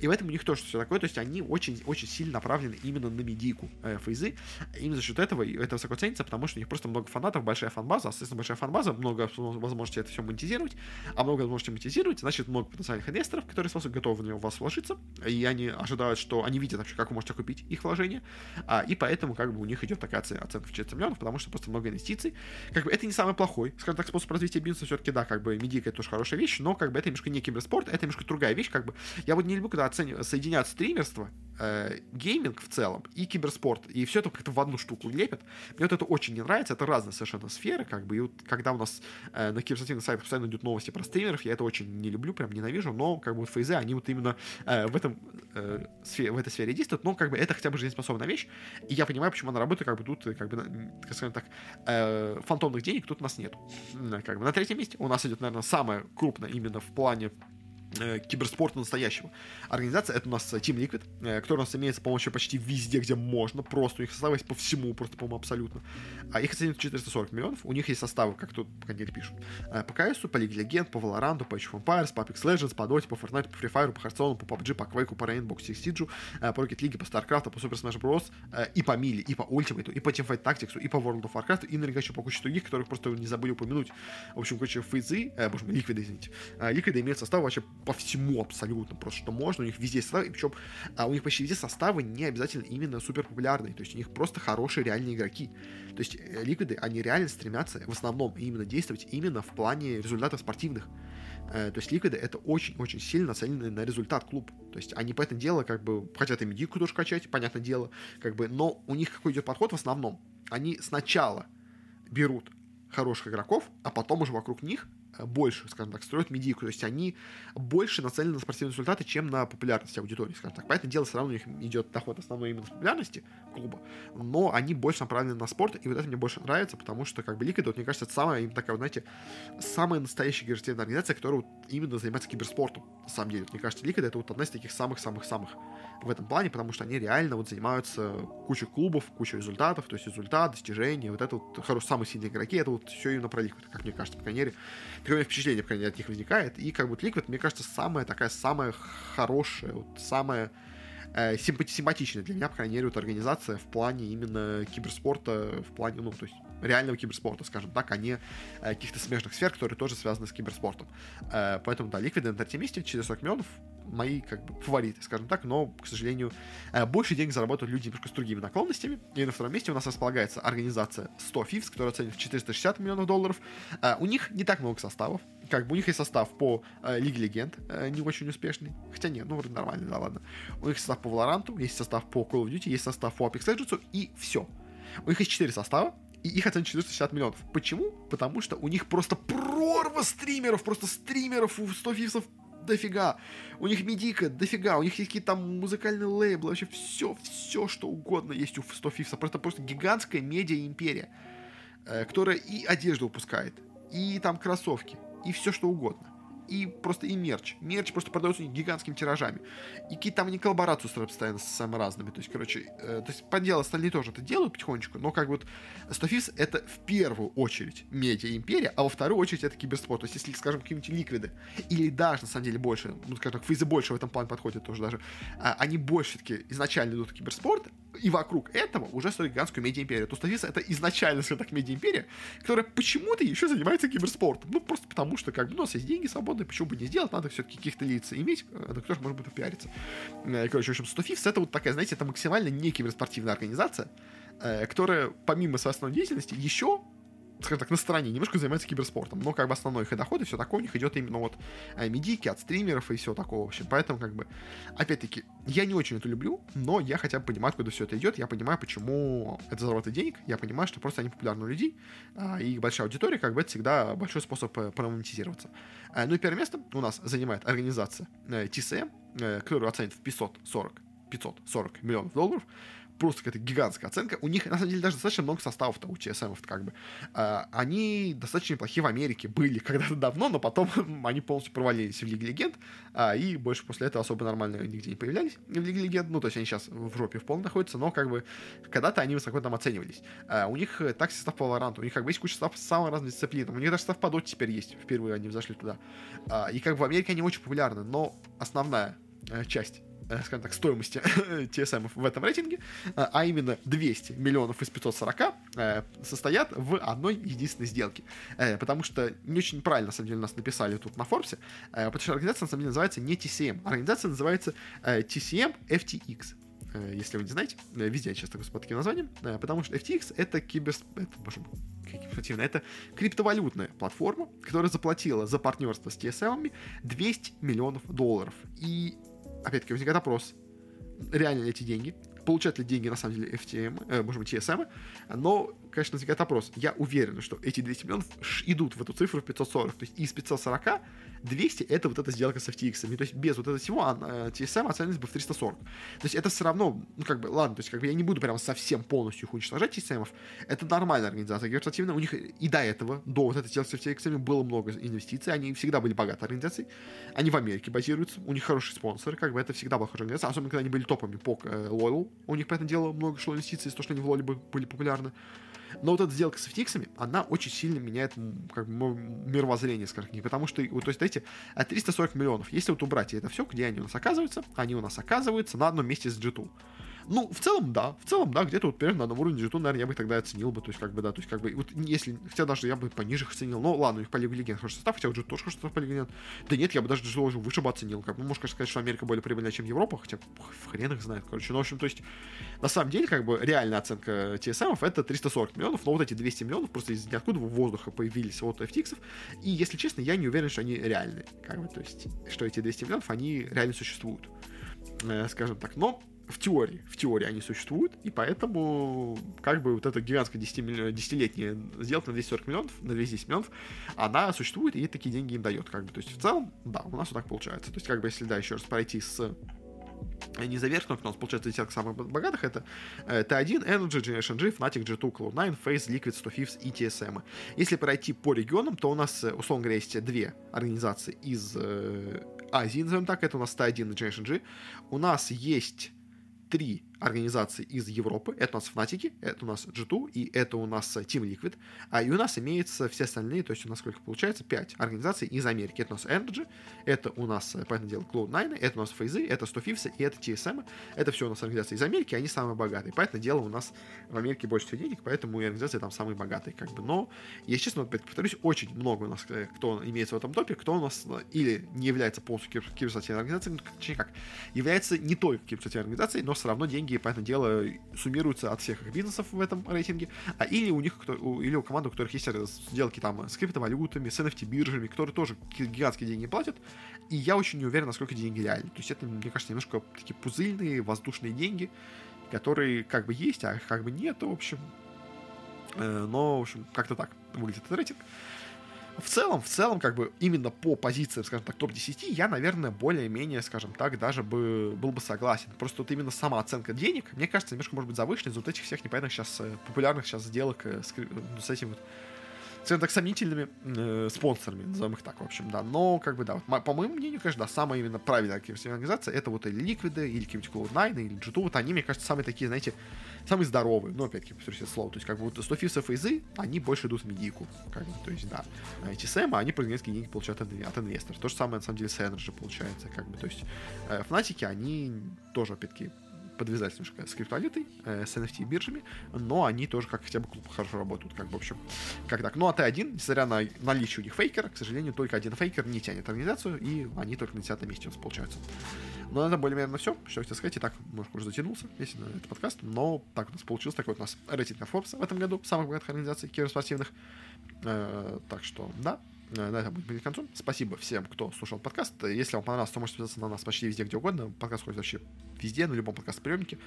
[SPEAKER 1] И в этом у них тоже все такое, то есть они очень, очень сильно направлены именно на медийку э, фейзы. Именно за счет этого это высоко ценится, потому что у них просто много фанатов, большая фанбаза, а, соответственно, большая фанбаза, много возможностей это все монетизировать, а много возможностей монетизировать, значит, много потенциальных инвесторов, которые сразу готовы в него вас вложиться, и они ожидают, что они видят вообще, как вы можете купить их вложения, а, и поэтому как бы у них идет такая оценка в 400 миллионов, потому что просто много инвестиций. Как бы это не самый плохой, скажем так, способ развития бизнеса, все-таки, да, как бы медика это тоже хорошая вещь, но как бы это немножко не киберспорт, это немножко другая вещь, как бы. Я вот не люблю, когда оценивают, соединяют стримерство э, гейминг в целом и киберспорт, и все это как-то в одну штуку лепят. Мне вот это очень не нравится, это разные совершенно сферы, как бы, и вот когда у нас э, на киберспортивных сайтах постоянно идут новости про стримеров, я это очень не люблю, прям ненавижу, но как бы вот фейзы, они вот именно э, в этом э, сфере, в этой сфере действуют, но как бы это хотя бы жизнеспособная вещь, и я понимаю, почему она работает, как бы тут, как бы, скажем так, э, фантомных денег тут у нас нет. Как бы на третьем месте у нас идет, наверное, самое крупное именно в плане Э, киберспорта настоящего. Организация это у нас Team Liquid, э, которая у нас имеется, по-моему, почти везде, где можно. Просто у них составы есть по всему, просто, по-моему, абсолютно. А их оценивают 440 миллионов. У них есть составы, как тут, по крайней пишут. Э, по CS, по League Legend, по Valorant, по Age of Empires, по Apex Legends, по Dota, по Fortnite, по Free Fire, по Hearthstone, по PUBG, по Quake, по Rainbow Six Siege, по Rocket League, по StarCraft, по Super Smash Bros. И по Мили, и по Ultimate, и по Teamfight Tactics, и по World of Warcraft, и наверняка еще по куче других, которых просто не забыли упомянуть. В общем, короче, фейзы, э, боже мой, Liquid, извините. Liquid имеет состав вообще по всему абсолютно просто, что можно. У них везде составы, причем а, у них почти везде составы не обязательно именно супер популярные. То есть у них просто хорошие реальные игроки. То есть э, ликвиды, они реально стремятся в основном именно действовать именно в плане результатов спортивных. Э, то есть ликвиды это очень-очень сильно нацелены на результат клуб. То есть они по этому делу как бы хотят и медику тоже качать, понятное дело, как бы, но у них какой идет подход в основном? Они сначала берут хороших игроков, а потом уже вокруг них больше, скажем так, строят медийку. То есть они больше нацелены на спортивные результаты, чем на популярность аудитории, скажем так. Поэтому дело все равно у них идет доход основной именно с популярности клуба, но они больше направлены на спорт, и вот это мне больше нравится, потому что как бы Лига, вот, мне кажется, это самая, именно такая, знаете, самая настоящая киберспортивная организация, которая вот именно занимается киберспортом, на самом деле. Вот, мне кажется, Лига это вот одна из таких самых-самых-самых в этом плане, потому что они реально вот занимаются кучей клубов, кучей результатов, то есть результат, достижения, вот это вот хорошие, самые сильные игроки, это вот все именно про Liquid, как мне кажется, по крайней мере. Такое впечатление, по крайней мере, от них возникает. И как бы Liquid, мне кажется, самая такая, самая хорошая, вот самая э, симпатичная для меня, по крайней мере, вот организация в плане именно киберспорта, в плане, ну, то есть реального киберспорта, скажем так, а не э, каких-то смежных сфер, которые тоже связаны с киберспортом. Э, поэтому, да, Liquid на третьем месте, 440 миллионов, мои как бы фавориты, скажем так, но, к сожалению, э, больше денег зарабатывают люди немножко с другими наклонностями. И на втором месте у нас располагается организация 100 FIFs, которая оценит в 460 миллионов долларов. У них не так много составов. Как бы у них есть состав по э, Лиге Легенд, не очень успешный. Хотя нет, ну вроде нормально, да ладно. У них состав по Valorant, есть состав по Call of Duty, есть состав по Apex Legends, и все. У них есть 4 состава, и их оценка 460 миллионов. Почему? Потому что у них просто прорва стримеров, просто стримеров у 100 фифсов дофига. У них медика дофига, у них есть какие-то там музыкальные лейблы, вообще все, все, что угодно есть у 100 фифса. Просто, просто гигантская медиа-империя, э, которая и одежду выпускает, и там кроссовки, и все что угодно и просто и мерч. Мерч просто продается гигантскими тиражами. И какие-то там они коллаборацию строят постоянно с самыми разными. То есть, короче, э, то есть, по делу остальные тоже это делают потихонечку, но как вот Стофис это в первую очередь медиа-империя, а во вторую очередь это киберспорт. То есть, если, скажем, какие-нибудь ликвиды, или даже, на самом деле, больше, ну, скажем так, фейзы больше в этом плане подходят тоже даже, а, они больше все-таки изначально идут в киберспорт, и вокруг этого уже строят гигантскую медиа-империю. То Стофис это изначально, скажем так, медиа-империя, которая почему-то еще занимается киберспортом. Ну, просто потому что, как бы, ну, у нас есть деньги свободные, почему бы не сделать, надо все-таки каких-то лиц иметь, на которых можно будет попиариться. Э, короче, в общем, Стофис это вот такая, знаете, это максимально не киберспортивная организация, э, которая, помимо своей основной деятельности, еще скажем так, на стороне, немножко занимается киберспортом, но как бы основной их доход и все такое у них идет именно вот э, медики от стримеров и все такого, в общем, поэтому как бы, опять-таки, я не очень это люблю, но я хотя бы понимаю, куда все это идет, я понимаю, почему это заработать денег, я понимаю, что просто они популярны у людей, а, и большая аудитория, как бы это всегда большой способ э, промонетизироваться. Э, ну и первое место у нас занимает организация TCM, которую оценит в 540 540 миллионов долларов просто какая-то гигантская оценка. У них, на самом деле, даже достаточно много составов-то у TSM, как бы. А, они достаточно неплохие в Америке были <laughs> когда-то давно, но потом <laughs> они полностью провалились в Лиге Легенд, а, и больше после этого особо нормально нигде не появлялись в Лиге Легенд. Ну, то есть они сейчас в жопе в полном находятся, но как бы когда-то они высоко там оценивались. А, у них так состав по Valorant, у них как бы есть куча составов с самых разных дисциплин. У них даже состав по Dota теперь есть. Впервые они взошли туда. А, и как бы в Америке они очень популярны, но основная э, часть Э, скажем так, стоимости <laughs> TSM в этом рейтинге, э, а именно 200 миллионов из 540 э, состоят в одной единственной сделке. Потому что не очень правильно, на самом деле, нас написали тут на Форбсе, потому что организация, на самом деле, называется не TCM. Организация называется TCM FTX если вы не знаете, везде я часто по таким названием, потому что FTX это кибер... Это, боже мой, это криптовалютная платформа, которая заплатила за партнерство с TSM 200 миллионов долларов. И опять-таки, возникает вопрос, реально ли эти деньги, получают ли деньги на самом деле FTM, э, может быть, TSM, но конечно, возникает вопрос. Я уверен, что эти 200 миллионов идут в эту цифру в 540. То есть из 540 200 это вот эта сделка с FTX. То есть без вот этого всего TSM оценилась бы в 340. То есть это все равно, ну как бы, ладно, то есть как бы я не буду прям совсем полностью их уничтожать TSM. Это нормальная организация геостативная. У них и до этого, до вот этой сделки с FTX было много инвестиций. Они всегда были богатой организацией. Они в Америке базируются. У них хорошие спонсоры. Как бы это всегда была хорошая организация. Особенно, когда они были топами по э, Loyal. У них, по этому делу, много шло инвестиций того, что они в Лоле были популярны. Но вот эта сделка с FTX она очень сильно меняет как бы, мировоззрение, скажем так, потому что, вот, то есть, знаете, 340 миллионов, если вот убрать это все, где они у нас оказываются, они у нас оказываются на одном месте с G2. Ну, в целом, да. В целом, да, где-то вот примерно на уровне G2, наверное, я бы тогда оценил бы. То есть, как бы, да, то есть, как бы, вот если, хотя даже я бы пониже их оценил. Но ладно, у них по Лигу Легенд хороший состав, хотя у G2 тоже хороший состав по Лигу Легенд. Да нет, я бы даже G2 уже выше бы оценил. Как бы, можно, конечно, сказать, что Америка более прибыльная, чем Европа, хотя хрен их знает, короче. Ну, в общем, то есть, на самом деле, как бы, реальная оценка TSM это 340 миллионов, но вот эти 200 миллионов просто из ниоткуда в воздуха появились от FTX. И, если честно, я не уверен, что они реальные. Как бы, то есть, что эти 200 миллионов, они реально существуют. Э, скажем так. Но в теории, в теории они существуют, и поэтому как бы вот эта гигантская 10 10-летняя сделка на 240 миллионов, на 210 миллионов, она существует, и такие деньги им дает, как бы, то есть в целом, да, у нас вот так получается, то есть как бы если, да, еще раз пройти с э, не за верхнюю, у нас получается десятка самых богатых, это э, T1, Energy, Generation G, Fnatic, G2, Cloud9, Phase, Liquid, 100 Thieves и TSM. Если пройти по регионам, то у нас, э, условно говоря, есть две организации из Азии, назовем так, это у нас T1 и Generation G. У нас есть три организации из Европы. Это у нас Fnatic, это у нас G2 и это у нас Team Liquid. А и у нас имеется все остальные, то есть у нас сколько получается? Пять организаций из Америки. Это у нас Energy, это у нас, понятное дело, Cloud9, это у нас FaZe, это 100 Thieves и это TSM. Это все у нас организации из Америки, они самые богатые. Понятное дело, у нас в Америке больше всего денег, поэтому и организации там самые богатые, как бы. Но, если честно, опять повторюсь, очень много у нас, э, кто имеется в этом топе, кто у нас э, или не является полностью киберспортивной организацией, ну, точнее как, является не только киберспортивной организацией, но все равно деньги, понятное дело, суммируются от всех их бизнесов в этом рейтинге, а или у них, кто, или у команд, у которых есть сделки там с криптовалютами, с NFT-биржами, которые тоже гигантские деньги платят, и я очень не уверен, насколько деньги реальны. То есть это, мне кажется, немножко такие пузыльные, воздушные деньги, которые как бы есть, а как бы нет, в общем. Э, но, в общем, как-то так выглядит этот рейтинг в целом, в целом, как бы именно по позициям, скажем так, топ-10, я, наверное, более-менее, скажем так, даже бы был бы согласен. Просто вот именно сама оценка денег, мне кажется, немножко может быть завышена из вот этих всех непонятных сейчас э, популярных сейчас сделок э, с, ну, с этим вот скажем так, сомнительными э, спонсорами, назовем их так, в общем, да. Но, как бы, да, вот, по моему мнению, конечно, да, самая именно правильная организация, это вот или Liquid, или какие-нибудь Cloud9, или G2, вот они, мне кажется, самые такие, знаете, самые здоровые, ну, опять-таки, повторюсь это слово, то есть, как бы, вот 100 фифсов и изы, они больше идут в медийку, как бы, то есть, да. А эти сэма, они несколько денег получают от, от инвесторов. То же самое, на самом деле, с Energy получается, как бы, то есть, э, Фнатики, они тоже, опять-таки, подвязались немножко с криптовалютой, э, с NFT биржами, но они тоже как хотя бы хорошо работают, как бы, в общем, как так. Ну, а Т1, несмотря на наличие у них фейкера, к сожалению, только один фейкер не тянет организацию, и они только на 10 месте у нас получаются. Но ну, это более-менее все, что я хотел сказать. И так, может, уже затянулся, если на этот подкаст, но так у нас получилось. Такой вот у нас рейтинг на Forbes в этом году, самых богатых организаций киберспортивных. Э, так что, да, на этом будет к концу. Спасибо всем, кто слушал подкаст. Если вам понравился, то можете подписаться на нас почти везде, где угодно. Подкаст ходит вообще везде, на любом подкаст-приемнике.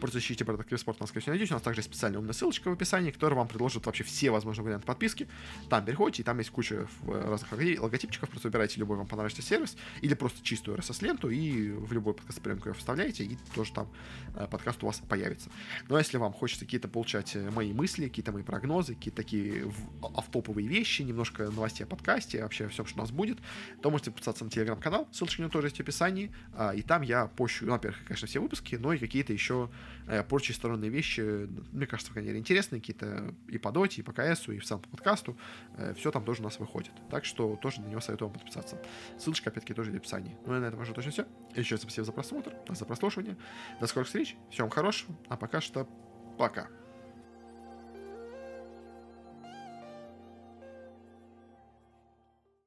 [SPEAKER 1] Просто ищите про спорт, нас, конечно, найдете. У нас также есть специальная умная ссылочка в описании, которая вам предложит вообще все возможные варианты подписки. Там переходите, и там есть куча разных логотипчиков. Просто выбирайте любой вам понравившийся сервис или просто чистую RSS-ленту и в любой подкаст-приемник ее вставляете, и тоже там э, подкаст у вас появится. Но если вам хочется какие-то получать э, мои мысли, какие-то мои прогнозы, какие-то такие автоповые вещи, немножко новостей о подкасте, вообще все, что у нас будет, то можете подписаться на телеграм-канал, ссылочка на тоже есть в описании, а, и там я пощу, ну, во-первых, конечно, все выпуски, но и какие-то еще э, прочие сторонние вещи, мне кажется, по крайней интересные, какие-то и по доте, и по КСу, и в самом подкасту, э, все там тоже у нас выходит. Так что тоже на него советую вам подписаться. Ссылочка, опять-таки, тоже в описании. Ну и на этом уже точно все. Еще раз спасибо за просмотр, за прослушивание. До скорых встреч, всем хорошего, а пока что пока.